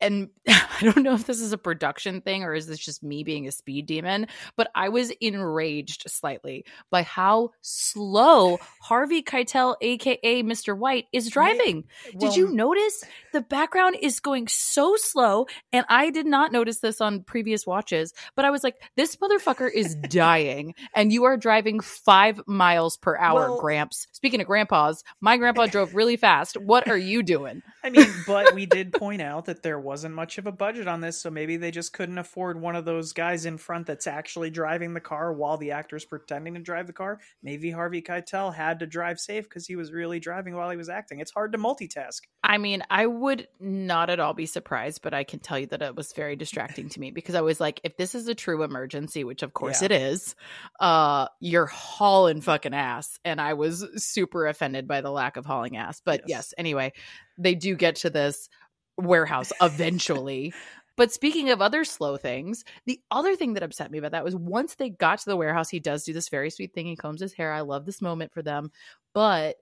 And I don't know if this is a production thing or is this just me being a speed demon, but I was enraged slightly by how slow Harvey Keitel aka Mr. White is driving. did you notice the background is going so slow and I did not notice this on previous watches, but I was like this motherfucker is dying and you are driving 5 miles per hour, Well- Gramps. Speaking of grandpas, my grandpa drove really fast. What are you doing? I mean, but we did point out that there wasn't much of a budget on this, so maybe they just couldn't afford one of those guys in front that's actually driving the car while the actor's pretending to drive the car. Maybe Harvey Keitel had to drive safe because he was really driving while he was acting. It's hard to multitask. I mean, I would not at all be surprised, but I can tell you that it was very distracting to me because I was like, if this is a true emergency, which of course Yeah. it is, uh, you're hauling fucking ass. And I was super offended by the lack of hauling ass. But Yes. yes, anyway, they do get to this warehouse eventually. But speaking of other slow things, the other thing that upset me about that was once they got to the warehouse, he does do this very sweet thing. He combs his hair. I love this moment for them. But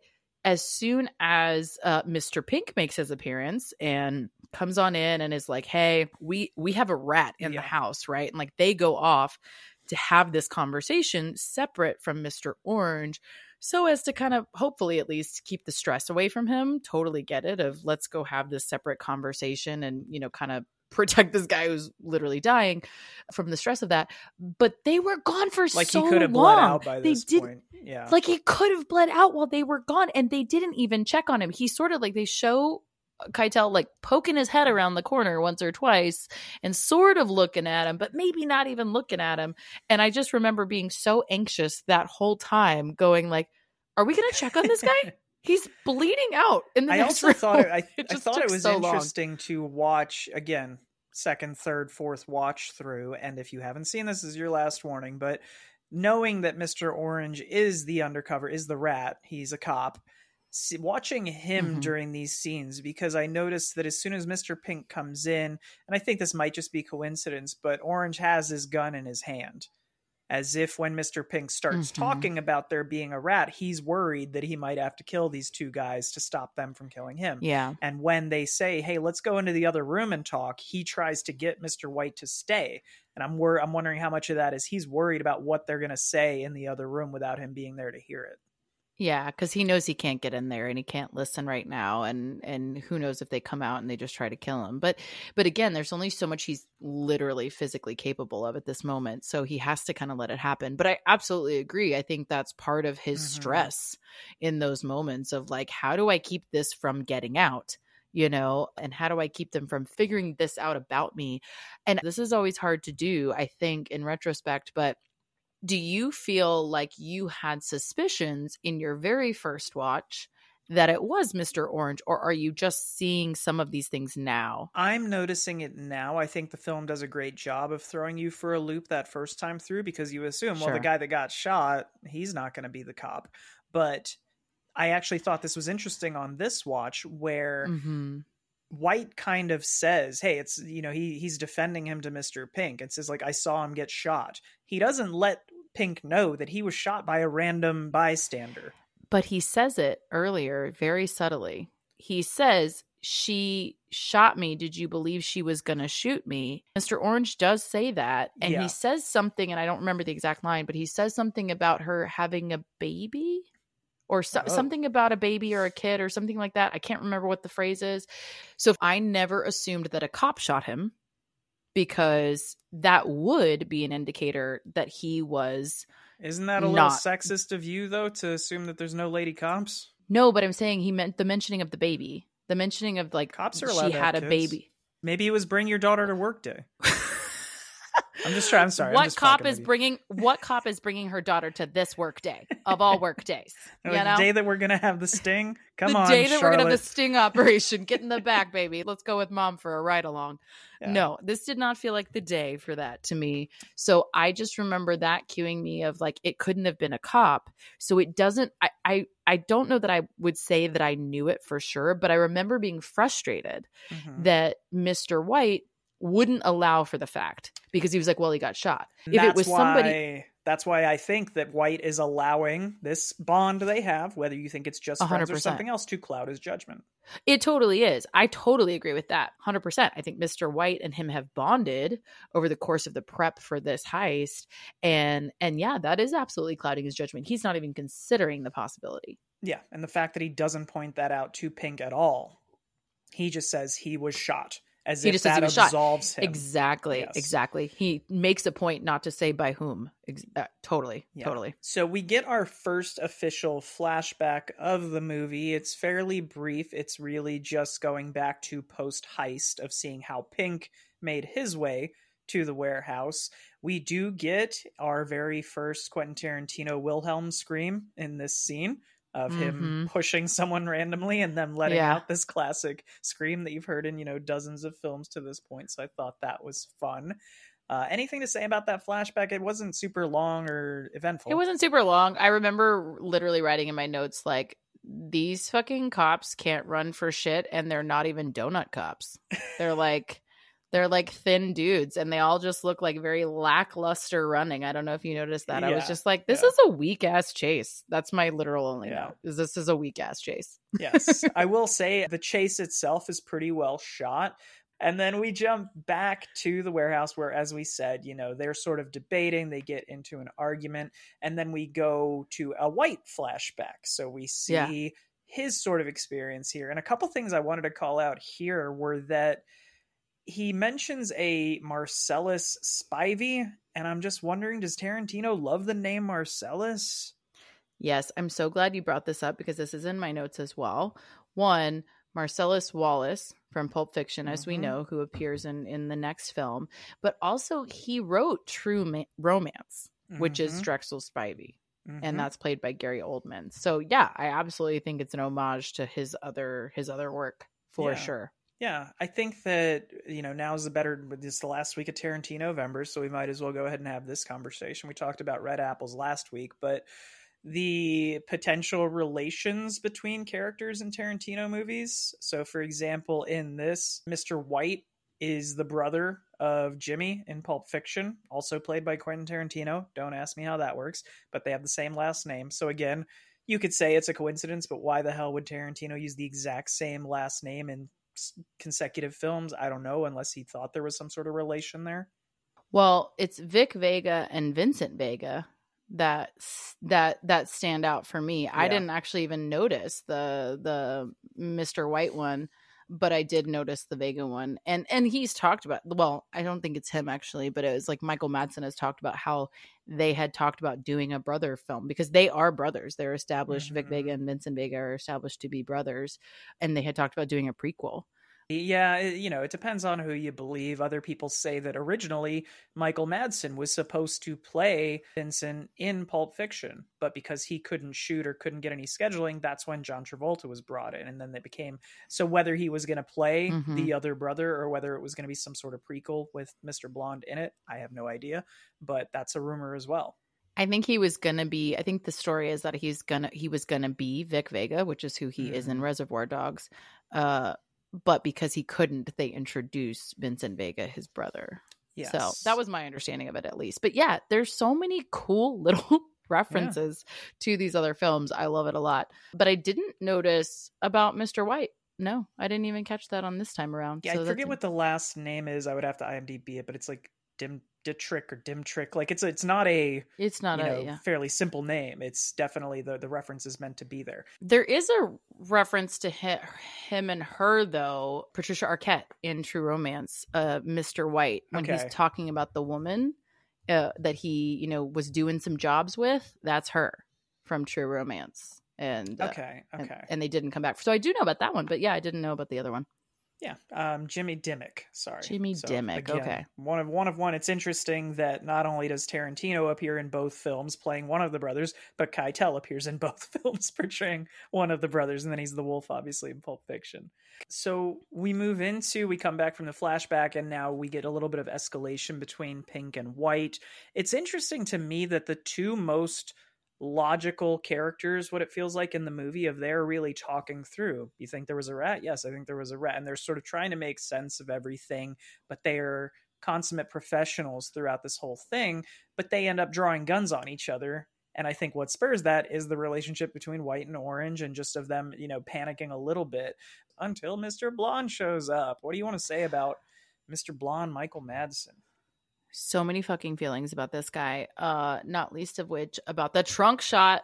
as soon as uh, Mr. Pink makes his appearance and comes on in and is like, "Hey, we we have a rat in Yeah. the house, right?" And like they go off to have this conversation separate from Mr. Orange so as to kind of hopefully at least keep the stress away from him. Totally get it of let's go have this separate conversation and, you know, kind of protect this guy who's literally dying from the stress of that. But they were gone for Like so he could have long. bled out by They this did- point. Yeah. like he could have bled out while they were gone and they didn't even check on him he sort of like they show Keitel like poking his head around the corner once or twice and sort of looking at him but maybe not even looking at him and i just remember being so anxious that whole time going like are we going to check on this guy he's bleeding out in the I next also room. thought it, I, It I thought it was so long. interesting to watch again second third fourth watch through and if you haven't seen this, this is your last warning but knowing that mr orange is the undercover is the rat he's a cop see, watching him Mhm. during these scenes because i noticed that as soon as mr pink comes in and i think this might just be coincidence but orange has his gun in his hand as if when Mr. Pink starts Mhm. talking about there being a rat, he's worried that he might have to kill these two guys to stop them from killing him. yeah And when they say, "Hey, let's go into the other room and talk," he tries to get Mr. White to stay. And I'm wor- I'm wondering how much of that is he's worried about what they're going to say in the other room without him being there to hear it. Yeah, because he knows he can't get in there and he can't listen right now, and and who knows if they come out and they just try to kill him. But but again, there's only so much he's literally physically capable of at this moment, so he has to kind of let it happen. But I absolutely agree. I think that's part of his Mhm. stress in those moments of like, how do I keep this from getting out? You know, and how do I keep them from figuring this out about me? And this is always hard to do, I think, in retrospect, but do you feel like you had suspicions in your very first watch that it was Mr. Orange, or are you just seeing some of these things now? I'm noticing it now. I think the film does a great job of throwing you for a loop that first time through because you assume, well, the guy that got shot, he's not going to be the cop. But I actually thought this was interesting on this watch where Mm-hmm. White kind of says, "Hey, it's you know he he's defending him to Mister Pink and says like I saw him get shot." He doesn't let Pink know that he was shot by a random bystander. But he says it earlier very subtly. He says, She shot me. Did you believe she was going to shoot me? Mr. Orange does say that. And Yeah. he says something, and I don't remember the exact line, but he says something about her having a baby or so- Oh. something about a baby or a kid or something like that. I can't remember what the phrase is. So I never assumed that a cop shot him because that would be an indicator that he was. Isn't that a little sexist of you though to assume that there's no lady cops? No, but I'm saying he meant the mentioning of the baby. The mentioning of like Cops are allowed she had a kids. baby. Maybe it was bring your daughter to work day. I'm just trying. I'm sorry. What cop is bringing what cop is bringing her daughter to this work day of all work days? You know, the day that we're gonna have the sting. Come the on, day that we're gonna have the sting operation. Get in the back, baby. Let's go with mom for a ride along. Yeah. No, this did not feel like the day for that to me. So I just remember that cueing me of like it couldn't have been a cop. So it doesn't. I I I don't know that I would say that I knew it for sure, but I remember being frustrated Mhm. that Mr. White wouldn't allow for the fact because he was like, well, he got shot. If it was why, somebody, that's why I think that White is allowing this bond they have, whether you think it's just A hundred friends or something else, to cloud his judgment. it totally is. I totally agree with that. 100%. I think Mr. White and him have bonded over the course of the prep for this heist and and yeah, that is absolutely clouding his judgment. He's not even considering the possibility. Yeah, and the fact that he doesn't point that out to Pink at all, he just says he was shot, as He if just that absolves him. Exactly. Yes. Exactly. He makes a point not to say by whom. Ex- uh, totally. Yeah. Totally. So we get our first official flashback of the movie. It's fairly brief. It's really just going back to post heist of seeing how Pink made his way to the warehouse. We do get our very first Quentin Tarantino Wilhelm scream in this scene of him pushing someone randomly and then letting Yeah. out this classic scream that you've heard in, you know, dozens of films to this point. So I thought that was fun. Uh, anything to say about that flashback? It wasn't super long or eventful. It wasn't super long. I remember literally writing in my notes like these fucking cops can't run for shit and they're not even donut cops. They're like they're like thin dudes and they all just look like very lackluster running. I don't know if you noticed that. I was just like this yeah. is a weak ass chase. That's my literal only Yeah. note. Is this is a weak ass chase. yes i will say the chase itself is pretty well shot and then we jump back to the warehouse where as we said you know they're sort of debating they get into an argument and then we go to a white flashback so we see Yeah. his sort of experience here and a couple things i wanted to call out here were that he mentions a marcellus spivey and i'm just wondering does tarantino love the name marcellus Yes, I'm so glad you brought this up because this is in my notes as well. One, Marcellus Wallace from Pulp Fiction, as we Mhm. know, who appears in in the next film, but also he wrote True Ma- Romance, which is Mhm, Drexl Spivey, mhm. and that's played by Gary Oldman. So yeah, I absolutely think it's an homage to his other his other work for Yeah. sure. Yeah, I think that you know now is the better. This is the last week of Tarantino November, so we might as well go ahead and have this conversation. We talked about Red Apples last week, but the potential relations between characters in Tarantino movies. So, for example, in this, Mr. White is the brother of Jimmy in Pulp Fiction, also played by Quentin Tarantino. Don't ask me how that works, but they have the same last name. So, again, you could say it's a coincidence, but why the hell would Tarantino use the exact same last name in consecutive films? I don't know, unless he thought there was some sort of relation there. Well, it's Vic Vega and Vincent Vega that that that stand out for me. I didn't actually even notice the the Mr. White one, but I did notice the Vega one. And and he's talked about well, I don't think it's him actually, but it was like Michael Madsen has talked about how they had talked about doing a brother film because they are brothers. They're established Vic Mhm. Vega and Vincent Vega are established to be brothers and they had talked about doing a prequel. Yeah, you know, it depends on who you believe. Other people say that originally Michael Madsen was supposed to play Vincent in Pulp Fiction, but because he couldn't shoot or couldn't get any scheduling, that's when John Travolta was brought in. And then they became so whether he was going to play Mhm. the other brother or whether it was going to be some sort of prequel with Mr. Blonde in it, I have no idea, but that's a rumor as well. I think he was gonna be. I think the story is that he's gonna he was gonna be Vic Vega, which is who he mm. is in mm. Reservoir Dogs. Uh, but because he couldn't, they introduced Vincent Vega, his brother. Yes. So that was my understanding of it, at least. But yeah, there's so many cool little references yeah. to these other films. I love it a lot. But I didn't notice about Mr. White. No, I didn't even catch that on this time around. Yeah, so I forget what the last name is. I would have to IMDb it, but it's like Dim Trick or Dim Trick. Like it's it's not a it's not a know, yeah. fairly simple name. It's definitely the the reference is meant to be there. There is a reference to him, him and her though. Patricia Arquette in True Romance, uh, Mr. White, when okay. he's talking about the woman uh, that he you know was doing some jobs with. That's her from True Romance. And uh, okay, okay, and, and they didn't come back. So I do know about that one, but yeah, I didn't know about the other one. Yeah, um, Jimmy Dimmick. Sorry, Jimmy so, Dimmick. Again, okay, one of one of one. It's interesting that not only does Tarantino appear in both films playing one of the brothers, but Keitel appears in both films portraying one of the brothers, and then he's the wolf, obviously in Pulp Fiction. So we move into we come back from the flashback, and now we get a little bit of escalation between Pink and White. It's interesting to me that the two most logical characters what it feels like in the movie of they're really talking through. You think there was a rat? Yes i think there was a rat and they're sort of trying to make sense of everything but they're consummate professionals throughout this whole thing but they end up drawing guns on each other and i think what spurs that is the relationship between white and orange and just of them you know panicking a little bit until mr blonde shows up. What do you want to say about mr blonde michael madsen so many fucking feelings about this guy. Uh, not least of which about the trunk shot.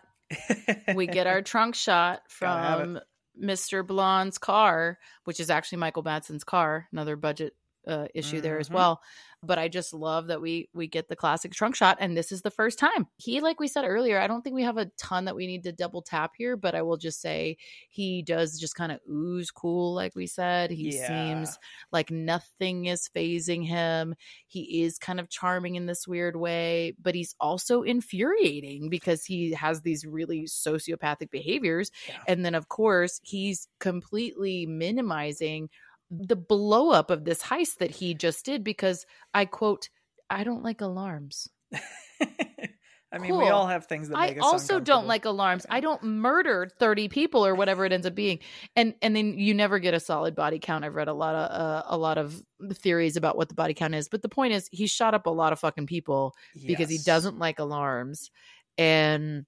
we get our trunk shot from Mr. Blonde's car, which is actually Michael Madsen's car. Another budget uh, issue mm-hmm. there as mm-hmm. well but I just love that we we get the classic trunk shot and this is the first time. He like we said earlier, I don't think we have a ton that we need to double tap here, but I will just say he does just kind of ooze cool like we said. He yeah. seems like nothing is phasing him. He is kind of charming in this weird way, but he's also infuriating because he has these really sociopathic behaviors yeah. and then of course, he's completely minimizing the blow up of this heist that he just did because I quote, I don't like alarms. I mean, cool. we all have things that I also don't like alarms. I don't murder 30 people or whatever it ends up being. And and then you never get a solid body count. I've read a lot of uh, a lot of theories about what the body count is, but the point is he shot up a lot of fucking people yes. because he doesn't like alarms and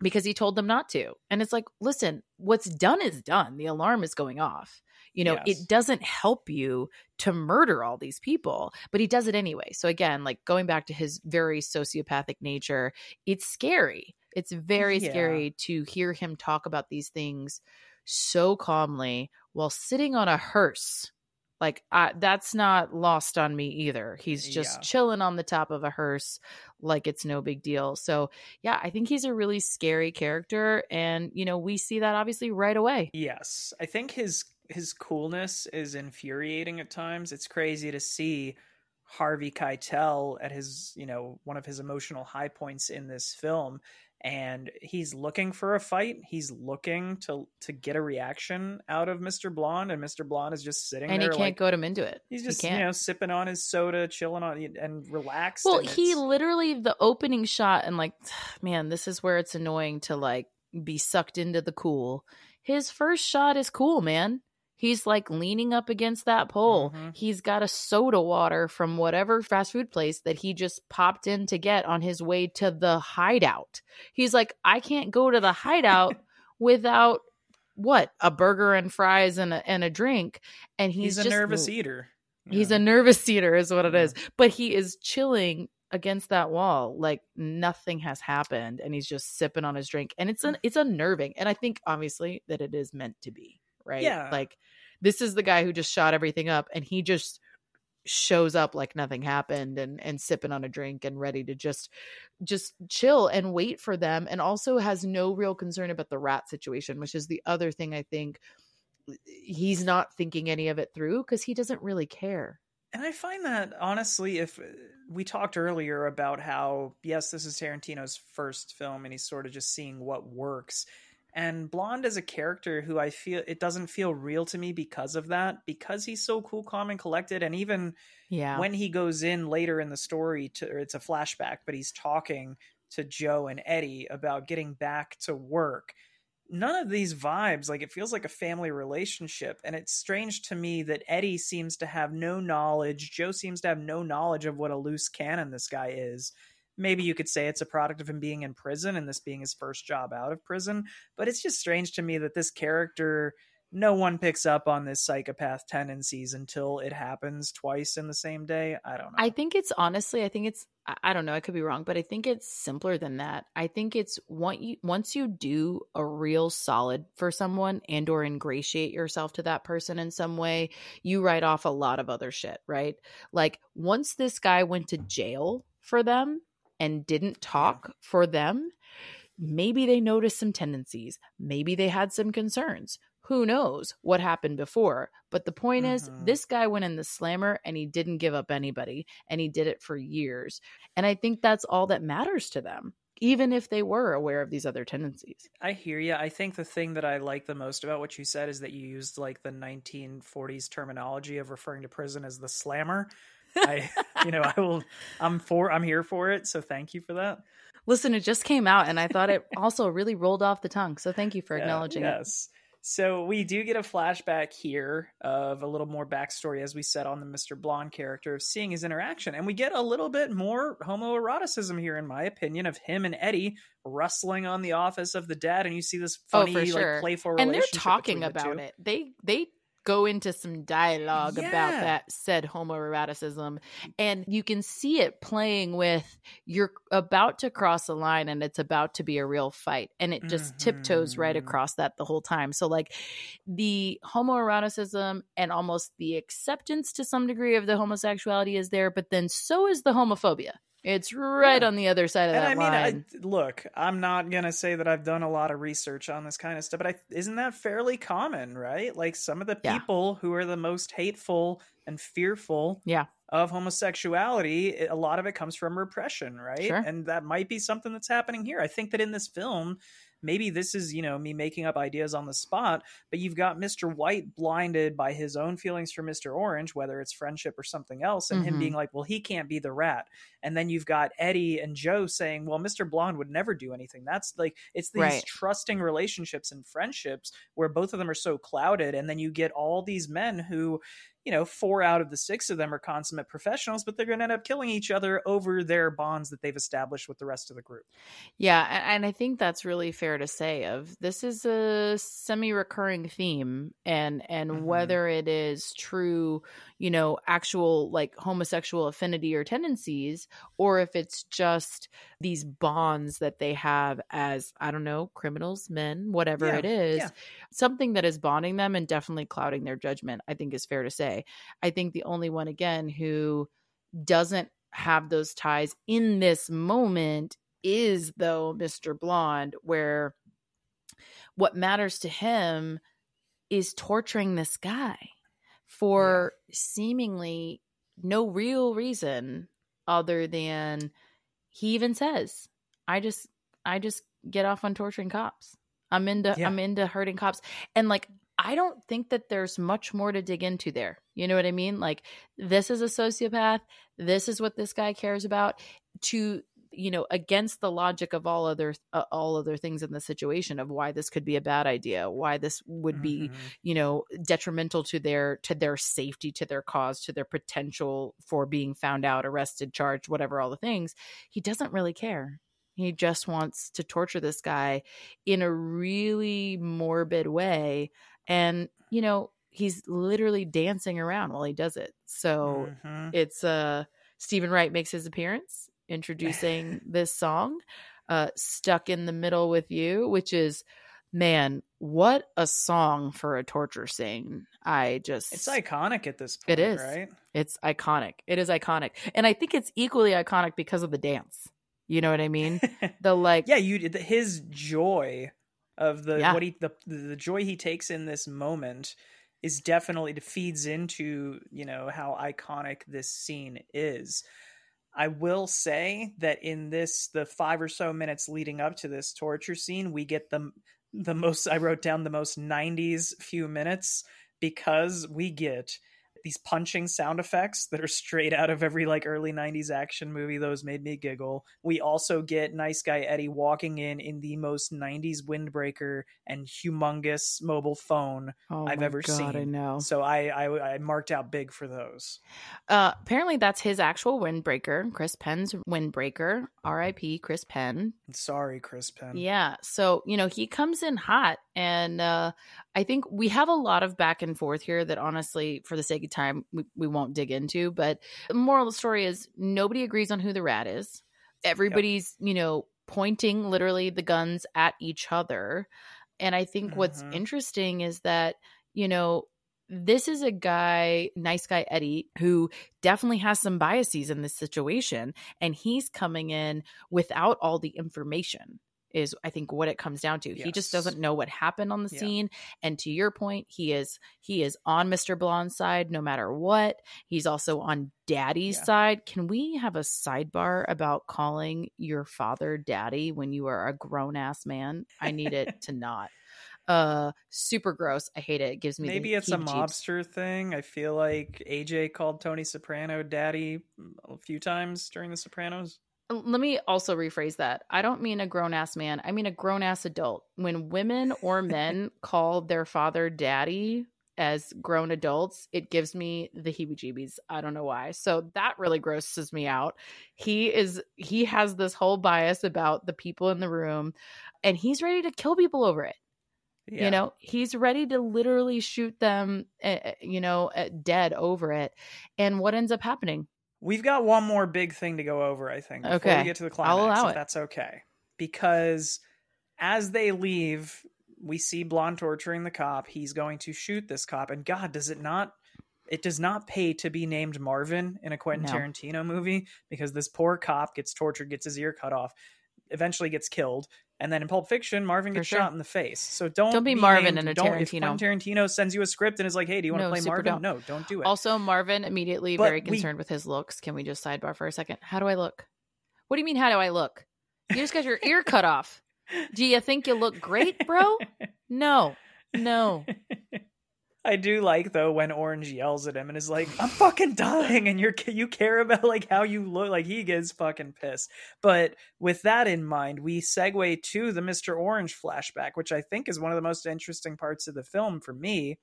because he told them not to. And it's like, listen, what's done is done. The alarm is going off. You know, yes. it doesn't help you to murder all these people, but he does it anyway. So again, like going back to his very sociopathic nature, it's scary. It's very yeah. scary to hear him talk about these things so calmly while sitting on a hearse. Like I, that's not lost on me either. He's just yeah. chilling on the top of a hearse like it's no big deal. So, yeah, I think he's a really scary character and you know, we see that obviously right away. Yes. I think his his coolness is infuriating at times. It's crazy to see Harvey Keitel at his, you know, one of his emotional high points in this film and he's looking for a fight. He's looking to to get a reaction out of Mr. Blonde, and Mr. Blonde is just sitting and there. he can't like, goad him into it. He's just you know sipping on his soda, chilling on and relaxed. Well, and he literally the opening shot and like, man, this is where it's annoying to like be sucked into the cool. His first shot is cool, man. He's like leaning up against that pole. Mm-hmm. He's got a soda water from whatever fast food place that he just popped in to get on his way to the hideout. He's like, I can't go to the hideout without what a burger and fries and a, and a drink. And he's, he's a just, nervous eater. He's a nervous eater, is what it is. But he is chilling against that wall like nothing has happened and he's just sipping on his drink and it's an it's unnerving and i think obviously that it is meant to be right? Yeah. Like this is the guy who just shot everything up and he just shows up like nothing happened and and sipping on a drink and ready to just just chill and wait for them and also has no real concern about the rat situation which is the other thing i think he's not thinking any of it through because he doesn't really care and i find that honestly if uh, we talked earlier about how yes this is tarantino's first film and he's sort of just seeing what works and Blonde is a character who I feel it doesn't feel real to me because of that, because he's so cool, calm, and collected. And even yeah. when he goes in later in the story to it's a flashback, but he's talking to Joe and Eddie about getting back to work. None of these vibes, like it feels like a family relationship. And it's strange to me that Eddie seems to have no knowledge. Joe seems to have no knowledge of what a loose cannon this guy is. Maybe you could say it's a product of him being in prison and this being his first job out of prison. But it's just strange to me that this character no one picks up on this psychopath tendencies until it happens twice in the same day. I don't know. I think it's honestly, I think it's I don't know, I could be wrong, but I think it's simpler than that. I think it's once you once you do a real solid for someone and or ingratiate yourself to that person in some way, you write off a lot of other shit, right? Like once this guy went to jail for them and didn't talk for them, maybe they noticed some tendencies. Maybe they had some concerns who knows what happened before. But the point mm-hmm. is, this guy went in the slammer and he didn't give up anybody and he did it for years. And I think that's all that matters to them, even if they were aware of these other tendencies. I hear you. I think the thing that I like the most about what you said is that you used like the 1940s terminology of referring to prison as the slammer. I, you know, I will, I'm for, I'm here for it. So thank you for that. Listen, it just came out and I thought it also really rolled off the tongue. So thank you for acknowledging yes. it. Yes. So we do get a flashback here of a little more backstory, as we said on the Mr. Blonde character, of seeing his interaction. And we get a little bit more homoeroticism here, in my opinion, of him and Eddie rustling on the office of the dad. And you see this oh, funny, oh, sure. like playful And they're talking about the it. They they go into some dialogue yeah. about that said homoeroticism and you can see it playing with you're about to cross a line and it's about to be a real fight and it just mm-hmm. tiptoes right mm-hmm. across that the whole time so like the homoeroticism and almost the acceptance to some degree of the homosexuality is there but then so is the homophobia it's right yeah. on the other side of and that I mean, line. I, look, I'm not gonna say that I've done a lot of research on this kind of stuff, but I, isn't that fairly common, right? Like some of the people yeah. who are the most hateful and fearful, yeah. of homosexuality, a lot of it comes from repression, right? Sure. And that might be something that's happening here. I think that in this film, maybe this is you know me making up ideas on the spot but you've got mr white blinded by his own feelings for mr orange whether it's friendship or something else and mm-hmm. him being like well he can't be the rat and then you've got eddie and joe saying well mr blonde would never do anything that's like it's these right. trusting relationships and friendships where both of them are so clouded and then you get all these men who you know, four out of the six of them are consummate professionals, but they're going to end up killing each other over their bonds that they've established with the rest of the group. Yeah, and I think that's really fair to say. Of this is a semi-recurring theme, and and mm-hmm. whether it is true, you know, actual like homosexual affinity or tendencies, or if it's just these bonds that they have as I don't know, criminals, men, whatever yeah, it is, yeah. something that is bonding them and definitely clouding their judgment. I think is fair to say. I think the only one again who doesn't have those ties in this moment is though Mr. Blonde, where what matters to him is torturing this guy for yeah. seemingly no real reason other than he even says, I just I just get off on torturing cops. I'm into yeah. I'm into hurting cops. And like I don't think that there's much more to dig into there. You know what I mean? Like this is a sociopath. This is what this guy cares about. To you know against the logic of all other uh, all other things in the situation of why this could be a bad idea why this would be mm-hmm. you know detrimental to their to their safety to their cause to their potential for being found out arrested charged whatever all the things he doesn't really care he just wants to torture this guy in a really morbid way and you know he's literally dancing around while he does it. So mm-hmm. it's uh Steven Wright makes his appearance introducing this song uh stuck in the middle with you which is man what a song for a torture scene. I just it's iconic at this point it is. right? It's iconic. It is iconic. And i think it's equally iconic because of the dance. You know what i mean? The like yeah you his joy of the yeah. what he the the joy he takes in this moment is definitely feeds into you know how iconic this scene is i will say that in this the five or so minutes leading up to this torture scene we get the the most i wrote down the most 90s few minutes because we get these punching sound effects that are straight out of every like early 90s action movie. Those made me giggle. We also get nice guy Eddie walking in in the most 90s windbreaker and humongous mobile phone Oh I've my ever God, seen. I know. So I, I I marked out big for those. Uh, apparently, that's his actual windbreaker, Chris Penn's windbreaker. R.I.P. Chris Penn. Sorry, Chris Penn. Yeah. So, you know, he comes in hot. And uh, I think we have a lot of back and forth here that honestly, for the sake of time, we, we won't dig into. But the moral of the story is nobody agrees on who the rat is. Everybody's, you know, pointing literally the guns at each other. And I think what's Mhm. interesting is that, you know, this is a guy, nice guy Eddie, who definitely has some biases in this situation. And he's coming in without all the information, is I think what it comes down to. He just doesn't know what happened on the Yeah. scene. And to your point, he is he is on Mr. Blonde's side no matter what. He's also on daddy's Yeah. side. Can we have a sidebar about calling your father daddy when you are a grown ass man? I need it to not. Uh super gross. I hate it. It gives me the Maybe it's a mobster thing. I feel like AJ called Tony Soprano daddy a few times during The Sopranos. Let me also rephrase that. I don't mean a grown ass man. I mean a grown ass adult. When women or men call their father daddy as grown adults, it gives me the heebie jeebies. I don't know why. So that really grosses me out. He is, he has this whole bias about the people in the room and he's ready to kill people over it. Yeah. You know, he's ready to literally shoot them, uh, you know, uh, dead over it. And what ends up happening? We've got one more big thing to go over, I think, before Okay. we get to the I'll climax, allow if it. that's okay. Because as they leave, we see Blonde torturing the cop. He's going to shoot this cop, and God, does it not? It does not pay to be named Marvin in a Quentin No. Tarantino movie because this poor cop gets tortured, gets his ear cut off, eventually gets killed, and then in Pulp Fiction, Marvin For gets sure. shot in the face. So don't Don't be Marvin named- in a don't- If Tarantino. Quentin Tarantino sends you a script and is like, "Hey, do you want to No, play Marvin?" don't. No, don't do it. Also, Marvin immediately But very we- concerned with his looks. Can we just sidebar for a second? How do I look? What do you mean? How do I look? You just got your ear cut off. Do you think you look great, bro? No, no. I do like though when Orange yells at him and is like, "I'm fucking dying," and you're you care about like how you look. Like he gets fucking pissed. But with that in mind, we segue to the Mister Orange flashback, which I think is one of the most interesting parts of the film for me,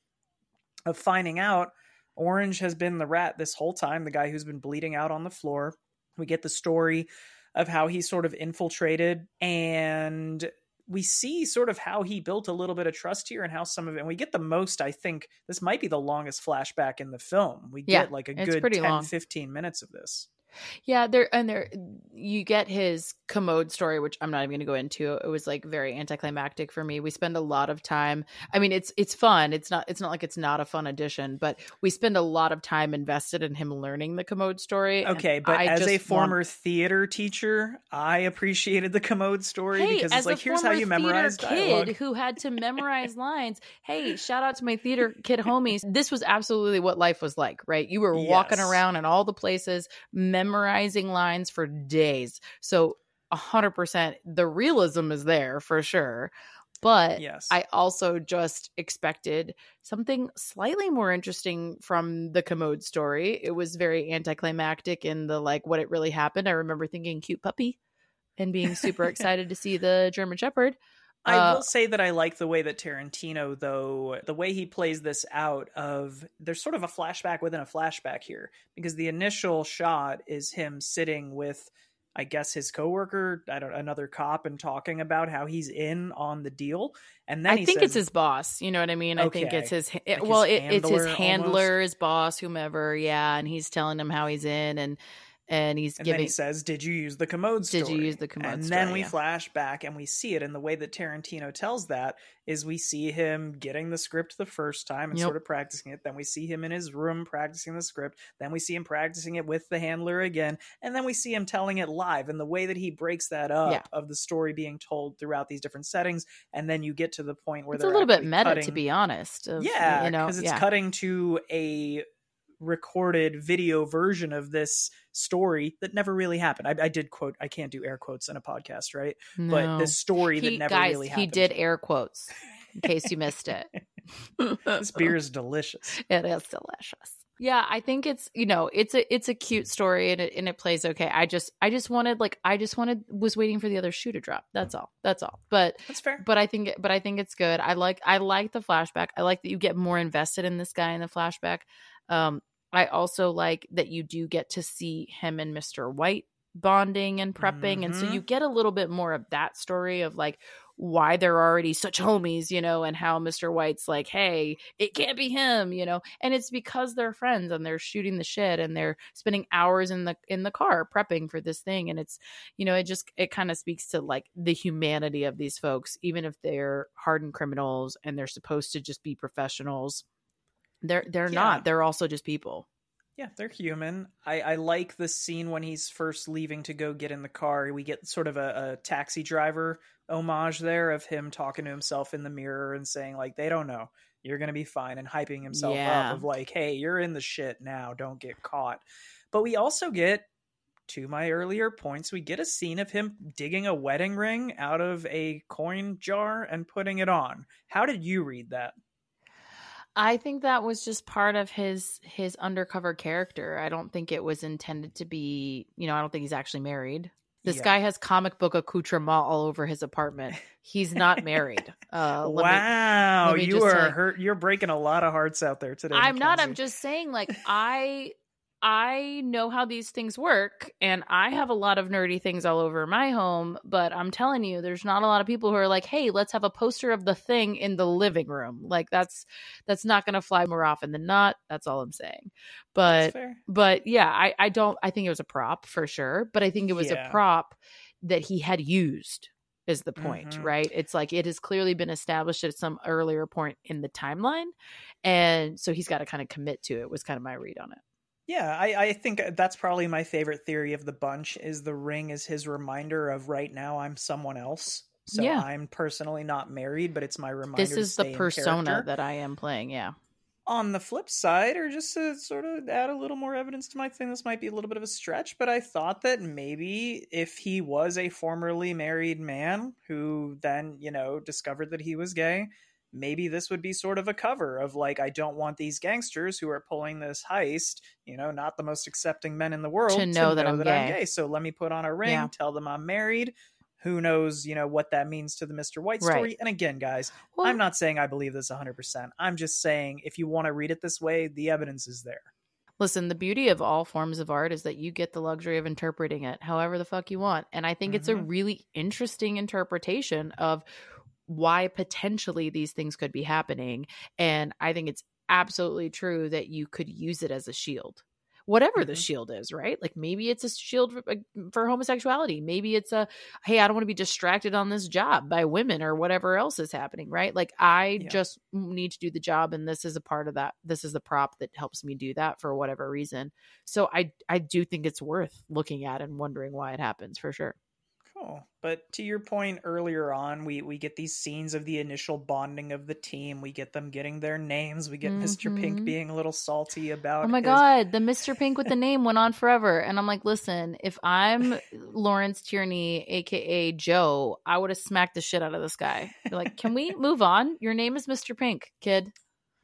of finding out Orange has been the rat this whole time, the guy who's been bleeding out on the floor. We get the story of how he sort of infiltrated and we see sort of how he built a little bit of trust here and how some of it and we get the most i think this might be the longest flashback in the film we Yeah, get like a good pretty 10 long. 15 minutes of this Yeah, there and there you get his commode story, which I'm not even gonna go into. It was like very anticlimactic for me. We spend a lot of time I mean it's it's fun. It's not it's not like it's not a fun addition, but we spend a lot of time invested in him learning the commode story. okay but I as a former want- theater teacher i appreciated the commode story Hey, because it's like here's how you memorize kid dialogue who had to memorize lines. Hey, shout out to my theater kid homies. This was absolutely what life was like, right? You were walking around in all the places, memorizing lines for days. So, a hundred percent, the realism is there for sure. But yes I also just expected something slightly more interesting from the commode story. It was very anticlimactic in the like what it really happened. I remember thinking cute puppy and being super excited to see the German Shepherd. I Uh, will say that I like the way that Tarantino, though, the way he plays this out of there's sort of a flashback within a flashback here because the initial shot is him sitting with, I guess, his coworker, I don't another cop, and talking about how he's in on the deal, and then I think says, it's his boss. You know what I mean? I think it's his. It, Like well, his it, it's his handler handler, his boss, whomever. Yeah, and he's telling him how he's in, and and he's And then giving. he says, "Did you use the commode story?" Did you use the commode And story, then we yeah. flash back and we see it. And the way that Tarantino tells that is we see him getting the script the first time and Yep. sort of practicing it. Then we see him in his room practicing the script. Then we see him practicing it with the handler again. And then we see him telling it live. And the way that he breaks that up Yeah. of the story being told throughout these different settings, and then you get to the point where it's a little bit meta, to be honest. of, yeah, you know, because it's yeah. cutting to a recorded video version of this story that never really happened. I, I did quote, I can't do air quotes in a podcast, right? But No. this story that he, never guys, really happened. he did air quotes in case you missed it. This beer is delicious. it is delicious. Yeah, I think it's you know it's a it's a cute story and it and it plays okay. I just I just wanted like I just wanted was waiting for the other shoe to drop. That's all. That's all. But That's fair. but I think but I think it's good. I like I like the flashback. I like that you get more invested in this guy in the flashback. Um, I also like that you do get to see him and Mr. White bonding and prepping, and so Mhm. you get a little bit more of that story of like why they're already such homies, you know, and how Mr. White's like, hey, it can't be him, you know, and it's because they're friends and they're shooting the shit and they're spending hours in the in the car prepping for this thing, and it's you know, it just it kind of speaks to like the humanity of these folks, even if they're hardened criminals and they're supposed to just be professionals. They're they're Yeah. not. They're also just people. Yeah, they're human. I, I like the scene when he's first leaving to go get in the car. We get sort of a, a taxi driver homage there of him talking to himself in the mirror and saying, like, they don't know. You're going to be fine and hyping himself Yeah. up of like, hey, you're in the shit now. Don't get caught. But we also get, to my earlier points, we get a scene of him digging a wedding ring out of a coin jar and putting it on. How did you read that? I think that was just part of his his undercover character. I don't think it was intended to be, you know, I don't think he's actually married. This Yeah. guy has comic book accoutrement all over his apartment. He's not married. Uh, wow, me you are hurt. You're breaking a lot of hearts out there today. I'm not. I'm just saying, like I, I know how these things work, and I have a lot of nerdy things all over my home. But I'm telling you, there's not a lot of people who are like, "Hey, let's have a poster of the thing in the living room." Like that's that's not going to fly more often than not. That's all I'm saying. But but yeah, I I don't. I think it was a prop for sure. But I think it was Yeah. a prop that he had used. Is the point, Mhm. right? It's like it has clearly been established at some earlier point in the timeline. And so he's got to kind of commit to it, was kind of my read on it. Yeah, I, I think that's probably my favorite theory of the bunch is the ring is his reminder of right now I'm someone else. So Yeah. I'm personally not married, but it's my reminder. This is the persona that I am playing. Yeah. On the flip side, or just to sort of add a little more evidence to my thing, this might be a little bit of a stretch, but I thought that maybe if he was a formerly married man who then, you know, discovered that he was gay, maybe this would be sort of a cover of like, I don't want these gangsters who are pulling this heist, you know, not the most accepting men in the world, To know that I'm gay. So let me put on a ring, Yeah. tell them I'm married. Who knows, you know, what that means to the Mr. White story. Right. And again, guys, Well, I'm not saying I believe this 100%. I'm just saying if you want to read it this way, the evidence is there. Listen, the beauty of all forms of art is that you get the luxury of interpreting it however the fuck you want. And I think it's a Mhm. really interesting interpretation of why potentially these things could be happening. And I think it's absolutely true that you could use it as a shield. Whatever the Mhm. shield is, right? Like maybe it's a shield for, for homosexuality. Maybe it's a, hey, I don't want to be distracted on this job by women or whatever else is happening, right? Like I Yeah. just need to do the job and this is a part of that. This is the prop that helps me do that for whatever reason. So I I do think it's worth looking at and wondering why it happens for sure. But to your point earlier on, we, we get these scenes of the initial bonding of the team. We get them getting their names. We get Mr. Pink mm-hmm. being a little salty about Oh my his- god, the Mr. Pink with the name went on forever. And I'm like, listen, if I'm Lawrence Tierney, aka Joe, I would have smacked the shit out of this guy. Be like, can we move on? Your name is Mr. Pink, kid.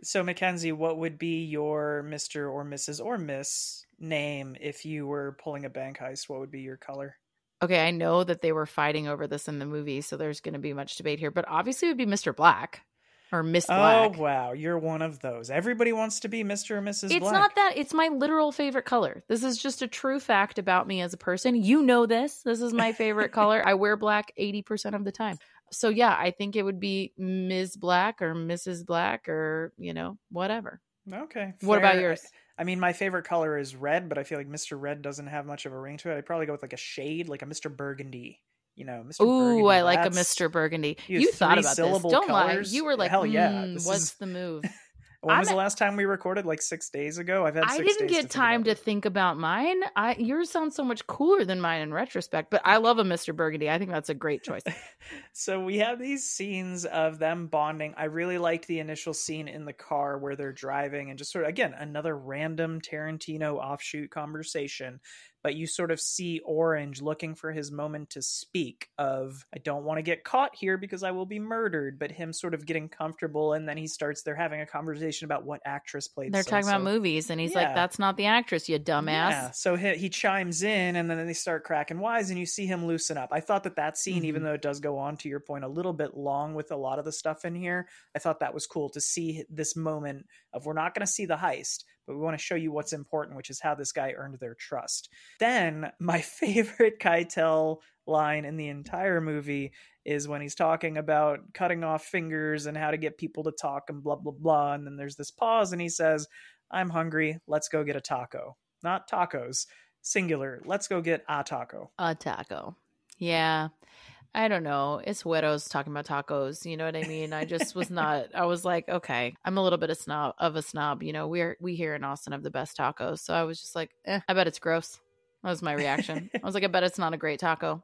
So, Mackenzie, what would be your Mr. or Mrs. or Miss name if you were pulling a bank heist? What would be your color? Okay, I know that they were fighting over this in the movie, so there's going to be much debate here, but obviously it would be Mr. Black or Miss oh, Black. Oh, wow. You're one of those. Everybody wants to be Mr. or Mrs. It's Black. not that. It's my literal favorite color. This is just a true fact about me as a person. You know this. This is my favorite color. I wear black 80% of the time. So, yeah, I think it would be Ms. Black or Mrs. Black or, you know, whatever. Okay. What about fair. yours? I mean, my favorite color is red, but I feel like Mr. Red doesn't have much of a ring to it. I'd probably go with like a shade, like a Mr. Burgundy. You know, Mr. Ooh, Burgundy. I like a Mr. Burgundy. you You, thought about this. Don't colors? lie. You were like, Hell yeah, "Hmm, this what's is- the move? When was I'm- the last time we recorded? Like six days ago. I've had. I didn't get think time to think about mine. I yours sounds so much cooler than mine in retrospect, but I love a Mr. Burgundy. I think that's a great choice. so we have these scenes of them bonding. I really liked the initial scene in the car where they're driving and just sort of again another random Tarantino offshoot conversation. But you sort of see Orange looking for his moment to speak of I don't want to get caught here because I will be murdered, but him sort of getting comfortable and then he starts they're having a conversation about what actress played They're talking about movies, and he's Yeah. like, "That's not the actress, you dumbass." Yeah, so he, he chimes in, and then they start cracking wise, and you see him loosen up. I thought that that scene, even Mhm. though it does go on to your point, a little bit long with a lot of the stuff in here, I thought that was cool to see this moment of we're not going to see the heist, but we want to show you what's important, which is how this guy earned their trust. Then my favorite Keitel line in the entire movie is when he's talking about cutting off fingers and how to get people to talk and blah blah blah and then there's this pause and he says i'm hungry let's go get a taco not tacos singular let's go get a taco A taco. Yeah. I don't know. It's widows talking about tacos. You know what I mean? I just was not. I was like, okay, I'm a little bit of snob of a snob. You know, we're we here in Austin have the best tacos, so I was just like, eh, I bet it's gross. That was my reaction. I was like, I bet it's not a great taco,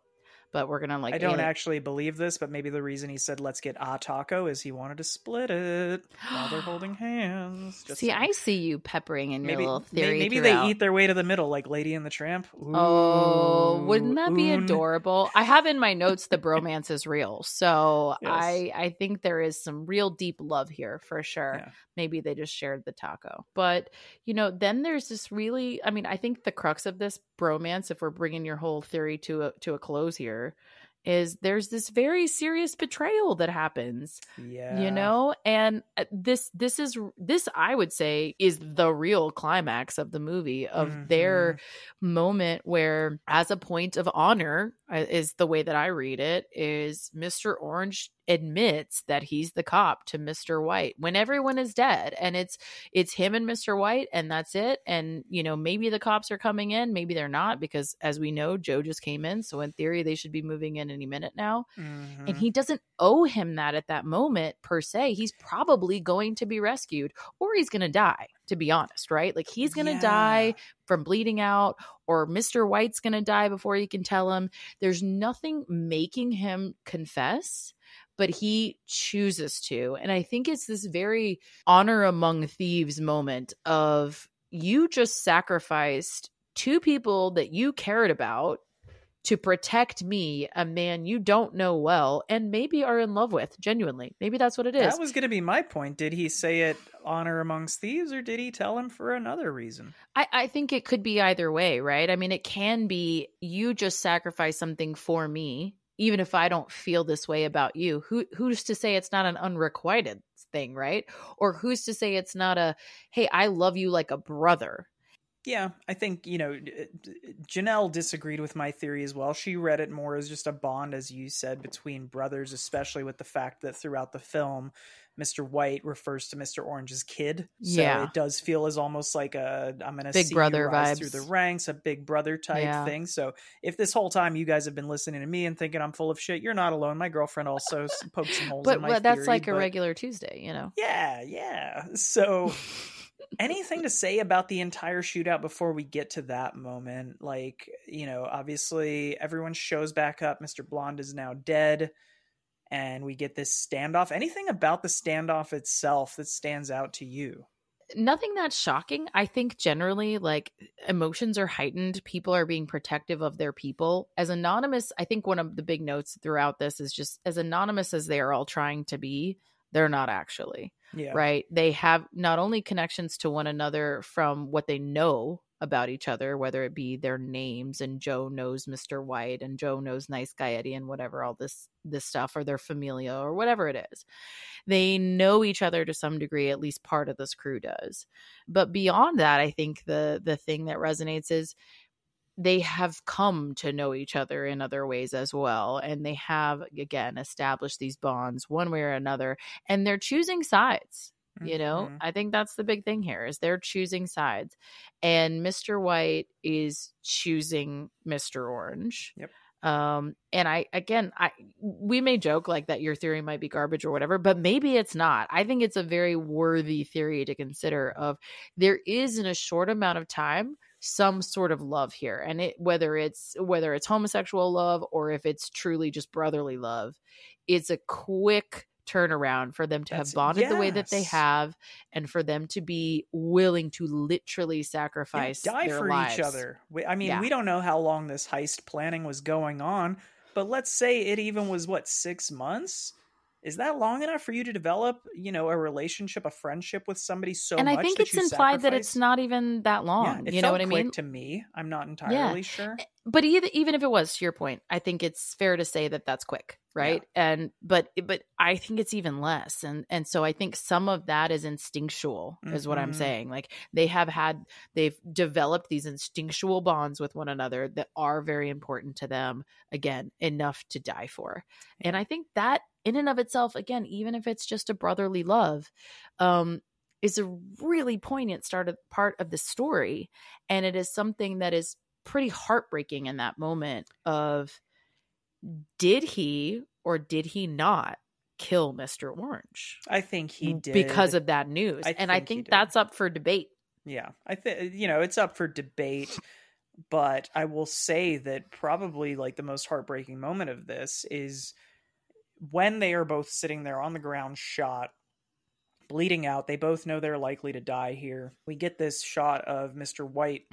but we're gonna like. i don't alien- actually believe this but maybe the reason he said let's get a taco is he wanted to split it while they're holding hands Just See, saying. I see you peppering in your maybe little may- theory. maybe throughout. they eat their way to the middle like lady and the tramp Oh, wouldn't that be oon. adorable? I have in my notes the bromance is real. So Yes. I I think there is some real deep love here for sure. Yeah. Maybe they just shared the taco. But, you know, then there's this really I mean, I think the crux of this bromance if we're bringing your whole theory to a to a close here is there's this very serious betrayal that happens yeah. you know? And uh, this this is this i would say is the real climax of the movie of their moment where as a point of honor uh, is the way that i read it is mr orange admits that he's the cop to mr white when everyone is dead and it's it's him and mr white and that's it and you know maybe the cops are coming in maybe they're not because as we know joe just came in so in theory they should be moving in any minute now Mhm. and he doesn't owe him that at that moment per se he's probably going to be rescued or he's going to die to be honest right like he's going to Yeah. die from bleeding out or mr white's going to die before he can tell him there's nothing making him confess but he chooses to and i think it's this very honor among thieves moment of you just sacrificed two people that you cared about to protect me, a man you don't know well and maybe are in love with, genuinely. Maybe that's what it is. That was going to be my point. Did he say it honor amongst thieves, or did he tell him for another reason? I, I think it could be either way, right? I mean, it can be you just sacrifice something for me, even if I don't feel this way about you. Who who's to say it's not an unrequited thing, right? Or who's to say it's not a hey, I love you like a brother. Yeah, I think you know Janelle disagreed with my theory as well. She read it more as just a bond, as you said, between brothers, especially with the fact that throughout the film, Mr. White refers to Mr. Orange's kid. So Yeah. it does feel as almost like a I'm going to Big see brother rise vibes. through the ranks, a big brother type Yeah. thing. So if this whole time you guys have been listening to me and thinking I'm full of shit, you're not alone. My girlfriend also poked some holes But in my that's theory, like a regular Tuesday, you know. Yeah, yeah. So anything to say about the entire shootout before we get to that moment like you know obviously everyone shows back up mr blonde is now dead and we get this standoff anything about the standoff itself that stands out to you nothing that's shocking. I think generally, like emotions are heightened. People are being protective of their people. As anonymous, I think one of the big notes throughout this is just as anonymous as they are all trying to be, they're not actually, yeah right? They have not only connections to one another from what they know about each other, whether it be their names and Joe knows Mr. White and Joe knows Nice Guy Eddie and whatever all this this stuff or their familia or whatever it is. They know each other to some degree, at least part of this crew does. But beyond that, I think the the thing that resonates is they have come to know each other in other ways as well and they have again established these bonds one way or another and they're choosing sides you know Mhm. i think that's the big thing here is they're choosing sides and mr white is choosing mr orange Yep. um and i again i we may joke like that your theory might be garbage or whatever but maybe it's not i think it's a very worthy theory to consider of there is in a short amount of time some sort of love here and it whether it's whether it's homosexual love or if it's truly just brotherly love it's a quick turnaround for them to That's- have bonded the way that they have and for them to be willing to literally sacrifice die their for lives. each other. We, I mean, Yeah. we don't know how long this heist planning was going on, but let's say it even was what six months. Is that long enough for you to develop, you know, a relationship, a friendship with somebody so and much? I think it's implied that it's not even that long. Yeah, you know what I mean? To me, I'm not entirely sure. but either, even if it was to your point i think it's fair to say that that's quick right and but but i think it's even less and and so i think some of that is instinctual is what i'm Mhm. saying like they have had they've developed these instinctual bonds with one another that are very important to them again enough to die for and i think that in and of itself again even if it's just a brotherly love um is a really poignant start of, part of the story. And it is something that is pretty heartbreaking in that moment of did he or did he not kill Mr. Orange? I think he did. because of that news. I and I think he think that's up for debate. Yeah, I think you know it's up for debate, but I will say that probably like the most heartbreaking moment of this is when they are both sitting there on the ground, shot, bleeding out. They both know they're likely to die here. We get this shot of Mister White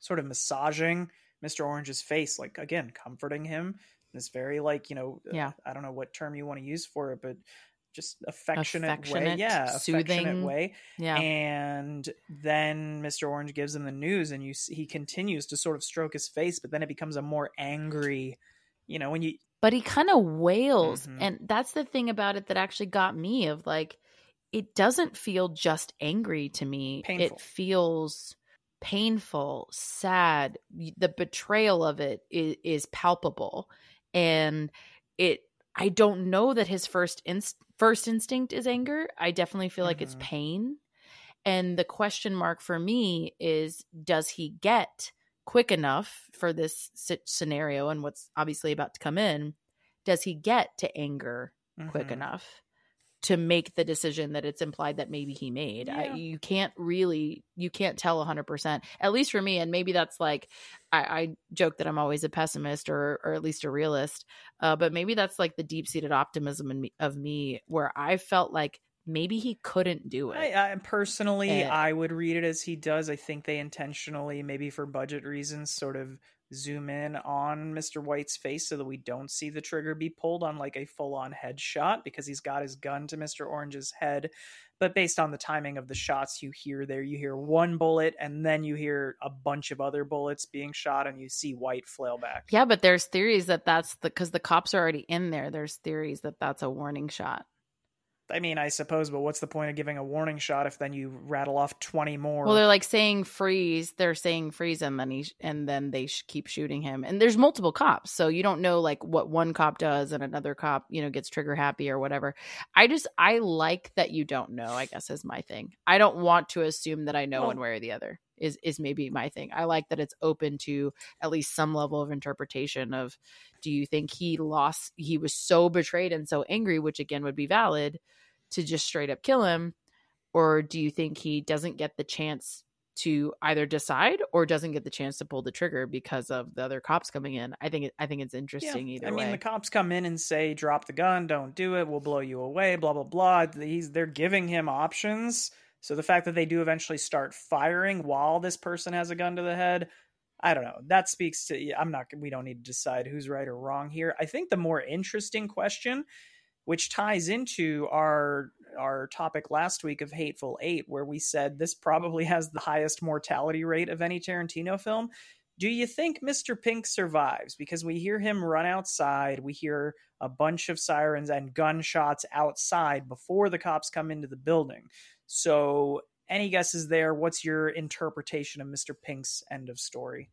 sort of massaging Mister Orange's face, like again comforting him. This very like you know uh, Yeah. I don't know what term you want to use for it, but just affectionate, way, Affectionate, yeah, affectionate soothing. way yeah and then Mr. Orange gives him the news, and you see, he continues to sort of stroke his face, but then it becomes a more angry, you know, when you but he kind of wails Mhm. and that's the thing about it that actually got me of like it doesn't feel just angry to me Painful. it feels painful sad the betrayal of it is, is palpable and it i don't know that his first inst- first instinct is anger i definitely feel like it's Mhm. pain and the question mark for me is does he get quick enough for this scenario and what's obviously about to come in does he get to anger quick Mhm. enough to make the decision that it's implied that maybe he made I, you can't really you can't tell 100% at least for me and maybe that's like i, I joke that i'm always a pessimist or or at least a realist uh, but maybe that's like the deep-seated optimism in me, of me where i felt like maybe he couldn't do it I, I personally, Eh. I would read it as he does. I think they intentionally, maybe for budget reasons, sort of zoom in on Mr. White's face so that we don't see the trigger be pulled on like a full on headshot because he's got his gun to Mr. Orange's head. But based on the timing of the shots you hear there, you hear one bullet and then you hear a bunch of other bullets being shot and you see White flail back. yeah but there's theories that that's the because the cops are already in there there's theories that that's a warning shot I mean, I suppose, but what's the point of giving a warning shot if then you rattle off 20 more? Well, they're like saying freeze. They're saying freeze, and then he and then they sh- keep shooting him. And there's multiple cops, so you don't know like what one cop does and another cop, you know, gets trigger happy or whatever. I just I like that you don't know. I guess is my thing. I don't want to assume that I know Well- one way or the other. Is is maybe my thing. I like that it's open to at least some level of interpretation of. Do you think he lost? He was so betrayed and so angry, which again would be valid, to just straight up kill him or do you think he doesn't get the chance to either decide or doesn't get the chance to pull the trigger because of the other cops coming in i think it, i think it's interesting either I mean, way the cops come in and say, "Drop the gun, don't do it. We'll blow you away." Blah blah blah. He's they're giving him options. So the fact that they do eventually start firing while this person has a gun to the head, I don't know. That speaks to. I'm not. We don't need to decide who's right or wrong here. I think the more interesting question, which ties into our our topic last week of Hateful Eight, where we said this probably has the highest mortality rate of any Tarantino film. Do you think Mr. Pink survives? Because we hear him run outside, we hear a bunch of sirens and gunshots outside before the cops come into the building. So, any guesses there? What's your interpretation of Mr. Pink's end of story?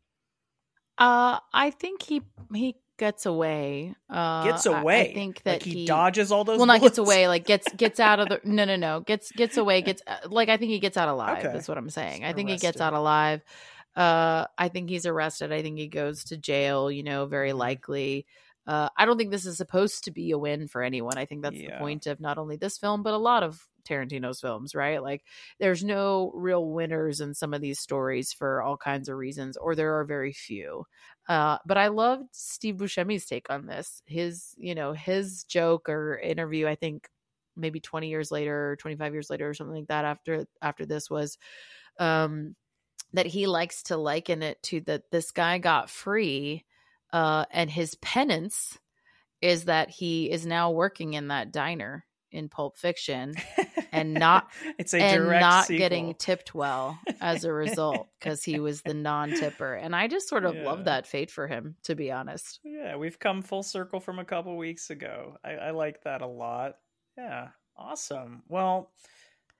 uh i think he he gets away uh Gets away. i, think that like he, dodges all those. well not gets away like gets gets out of the no no no gets gets away gets uh, like i think he gets out alive Okay. that's what i'm saying Just i think he gets out alive uh i think he's arrested i think he goes to jail you know very Mhm. likely uh i don't think this is supposed to be a win for anyone i think that's Yeah. the point of not only this film but a lot of Tarantino's films, right? Like there's no real winners in some of these stories for all kinds of reasons, or there are very few. Uh, but I loved Steve Buscemi's take on this. His, you know, his joke or interview, I think maybe 20 years later, 25 years later, or something like that after after this was um that he likes to liken it to that this guy got free uh and his penance is that he is now working in that diner in Pulp Fiction and not it's a and not sequel. getting tipped well as a result because he was the non-tipper. And I just sort of Yeah. love that fate for him, to be honest. Yeah, we've come full circle from a couple weeks ago. I, I like that a lot. Yeah, awesome. Well,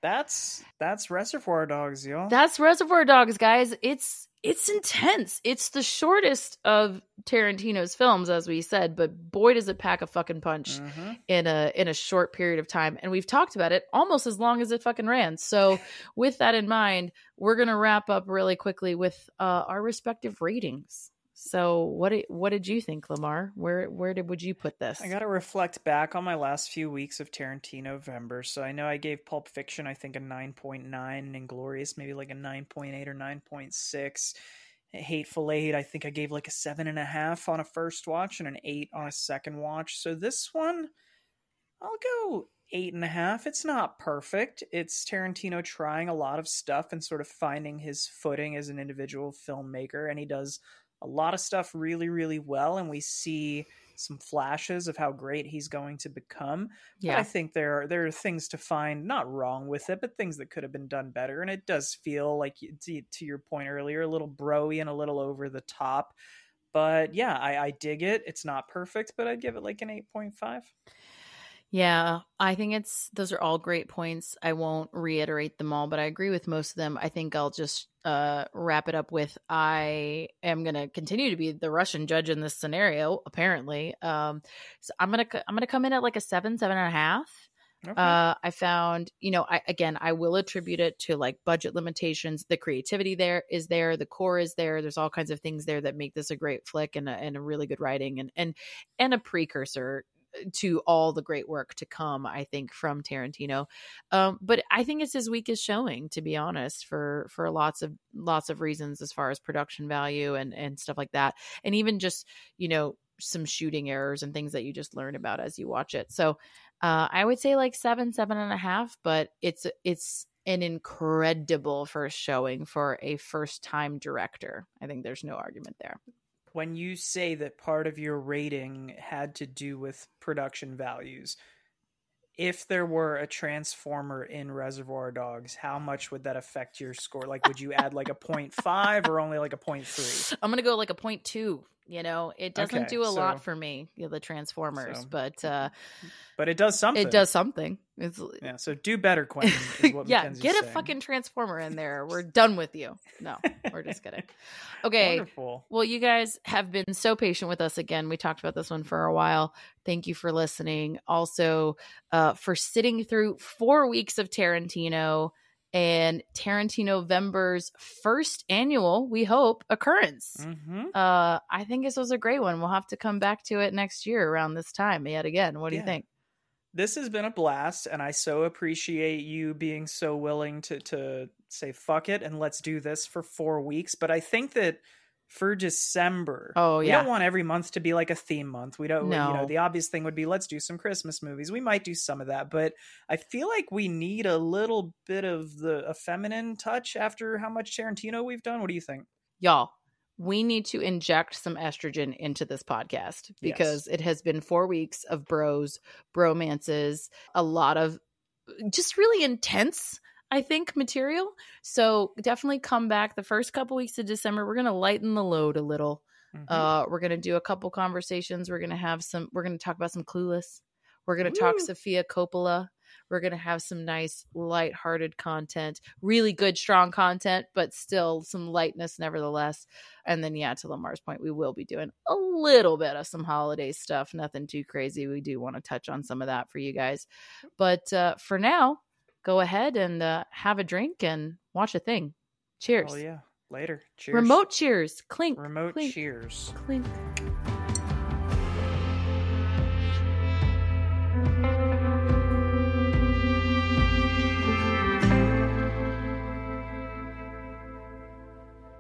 that's that's Reservoir Dogs, y'all. That's Reservoir Dogs, guys. It's it's intense. It's the shortest of Tarantino's films, as we said, but boy does it pack a fucking punch Mhm. in a in a short period of time. And we've talked about it almost as long as it fucking ran. So with that in mind, we're gonna wrap up really quickly with uh, our respective ratings. So what did what did you think, Lemar? Where where did would you put this? I got to reflect back on my last few weeks of Tarantino-vember. So I know I gave Pulp Fiction, I think, a 9.9, and Inglourious, maybe like a 9.8 or 9.6. Hateful Eight, I think I gave like a 7.5 on a first watch and an 8 on a second watch. So this one, I'll go eight and a half. It's not perfect. It's Tarantino trying a lot of stuff and sort of finding his footing as an individual filmmaker, and he does a lot of stuff really, really well. And we see some flashes of how great he's going to become. But yeah. I think there are there are things to find not wrong with it, but things that could have been done better. And it does feel like to, to your point earlier, a little broy and a little over the top. But yeah, I, I dig it. It's not perfect, but I'd give it like an eight point five. Yeah, I think it's those are all great points. I won't reiterate them all, but I agree with most of them. I think I'll just uh wrap it up with I am going to continue to be the Russian judge in this scenario apparently. Um so I'm going to I'm to come in at like a 7 seven and a half. Okay. Uh, I found, you know, I again, I will attribute it to like budget limitations. The creativity there is there, the core is there. There's all kinds of things there that make this a great flick and a, and a really good writing and and and a precursor to all the great work to come. I think from Tarantino, um, but I think it's his weakest showing, to be honest, for for lots of lots of reasons as far as production value and and stuff like that, and even just you know some shooting errors and things that you just learn about as you watch it. So uh, I would say like seven, seven and a half, but it's it's an incredible first showing for a first time director. I think there's no argument there. When you say that part of your rating had to do with production values, if there were a transformer in Reservoir Dogs, how much would that affect your score? Like, would you add like a 0.5 or only like a 0.3? I'm gonna go like a point two. You know, it doesn't Okay, do a lot for me, you know, the Transformers, so- but uh, But it does something. it does something. It's Yeah. So do better, Quentin. Is what yeah, get a saying. fucking Transformer in there. We're done with you. No, we're just kidding. Okay. Wonderful. Well, you guys have been so patient with us again. We talked about this one for a while. Thank you for listening. Also, uh, for sitting through four weeks of Tarantino and Tarantino-vember's first annual, we hope, occurrence. hmm Uh, I think this was a great one. We'll have to come back to it next year around this time yet again. What do you think? This has been a blast, and I so appreciate you being so willing to to say fuck it and let's do this for four weeks. But I think that for December, Oh, yeah. we don't want every month to be like a theme month. We don't. You know, No. the obvious thing would be let's do some Christmas movies. We might do some of that, but I feel like we need a little bit of the a feminine touch after how much Tarantino we've done. What do you think? y'all we need to inject some estrogen into this podcast because it has been four weeks of bros bromances a lot of uh, just really intense i think material. So definitely come back the first couple weeks of december. We're gonna lighten the load a little. Mhm. uh we're gonna do a couple conversations. We're gonna have some we're gonna talk about some clueless. We're gonna talk Woo. sofia coppola. We're gonna have some nice light-hearted content. Really good strong content but still some lightness nevertheless. And then yeah to lemar's point we will be doing a little bit of some holiday stuff. Nothing too crazy. We do want to touch on some of that for you guys. But uh for now go ahead and uh, have a drink and watch a thing cheers Oh yeah. Later. Cheers. remote cheers clink Remote clink cheers. clink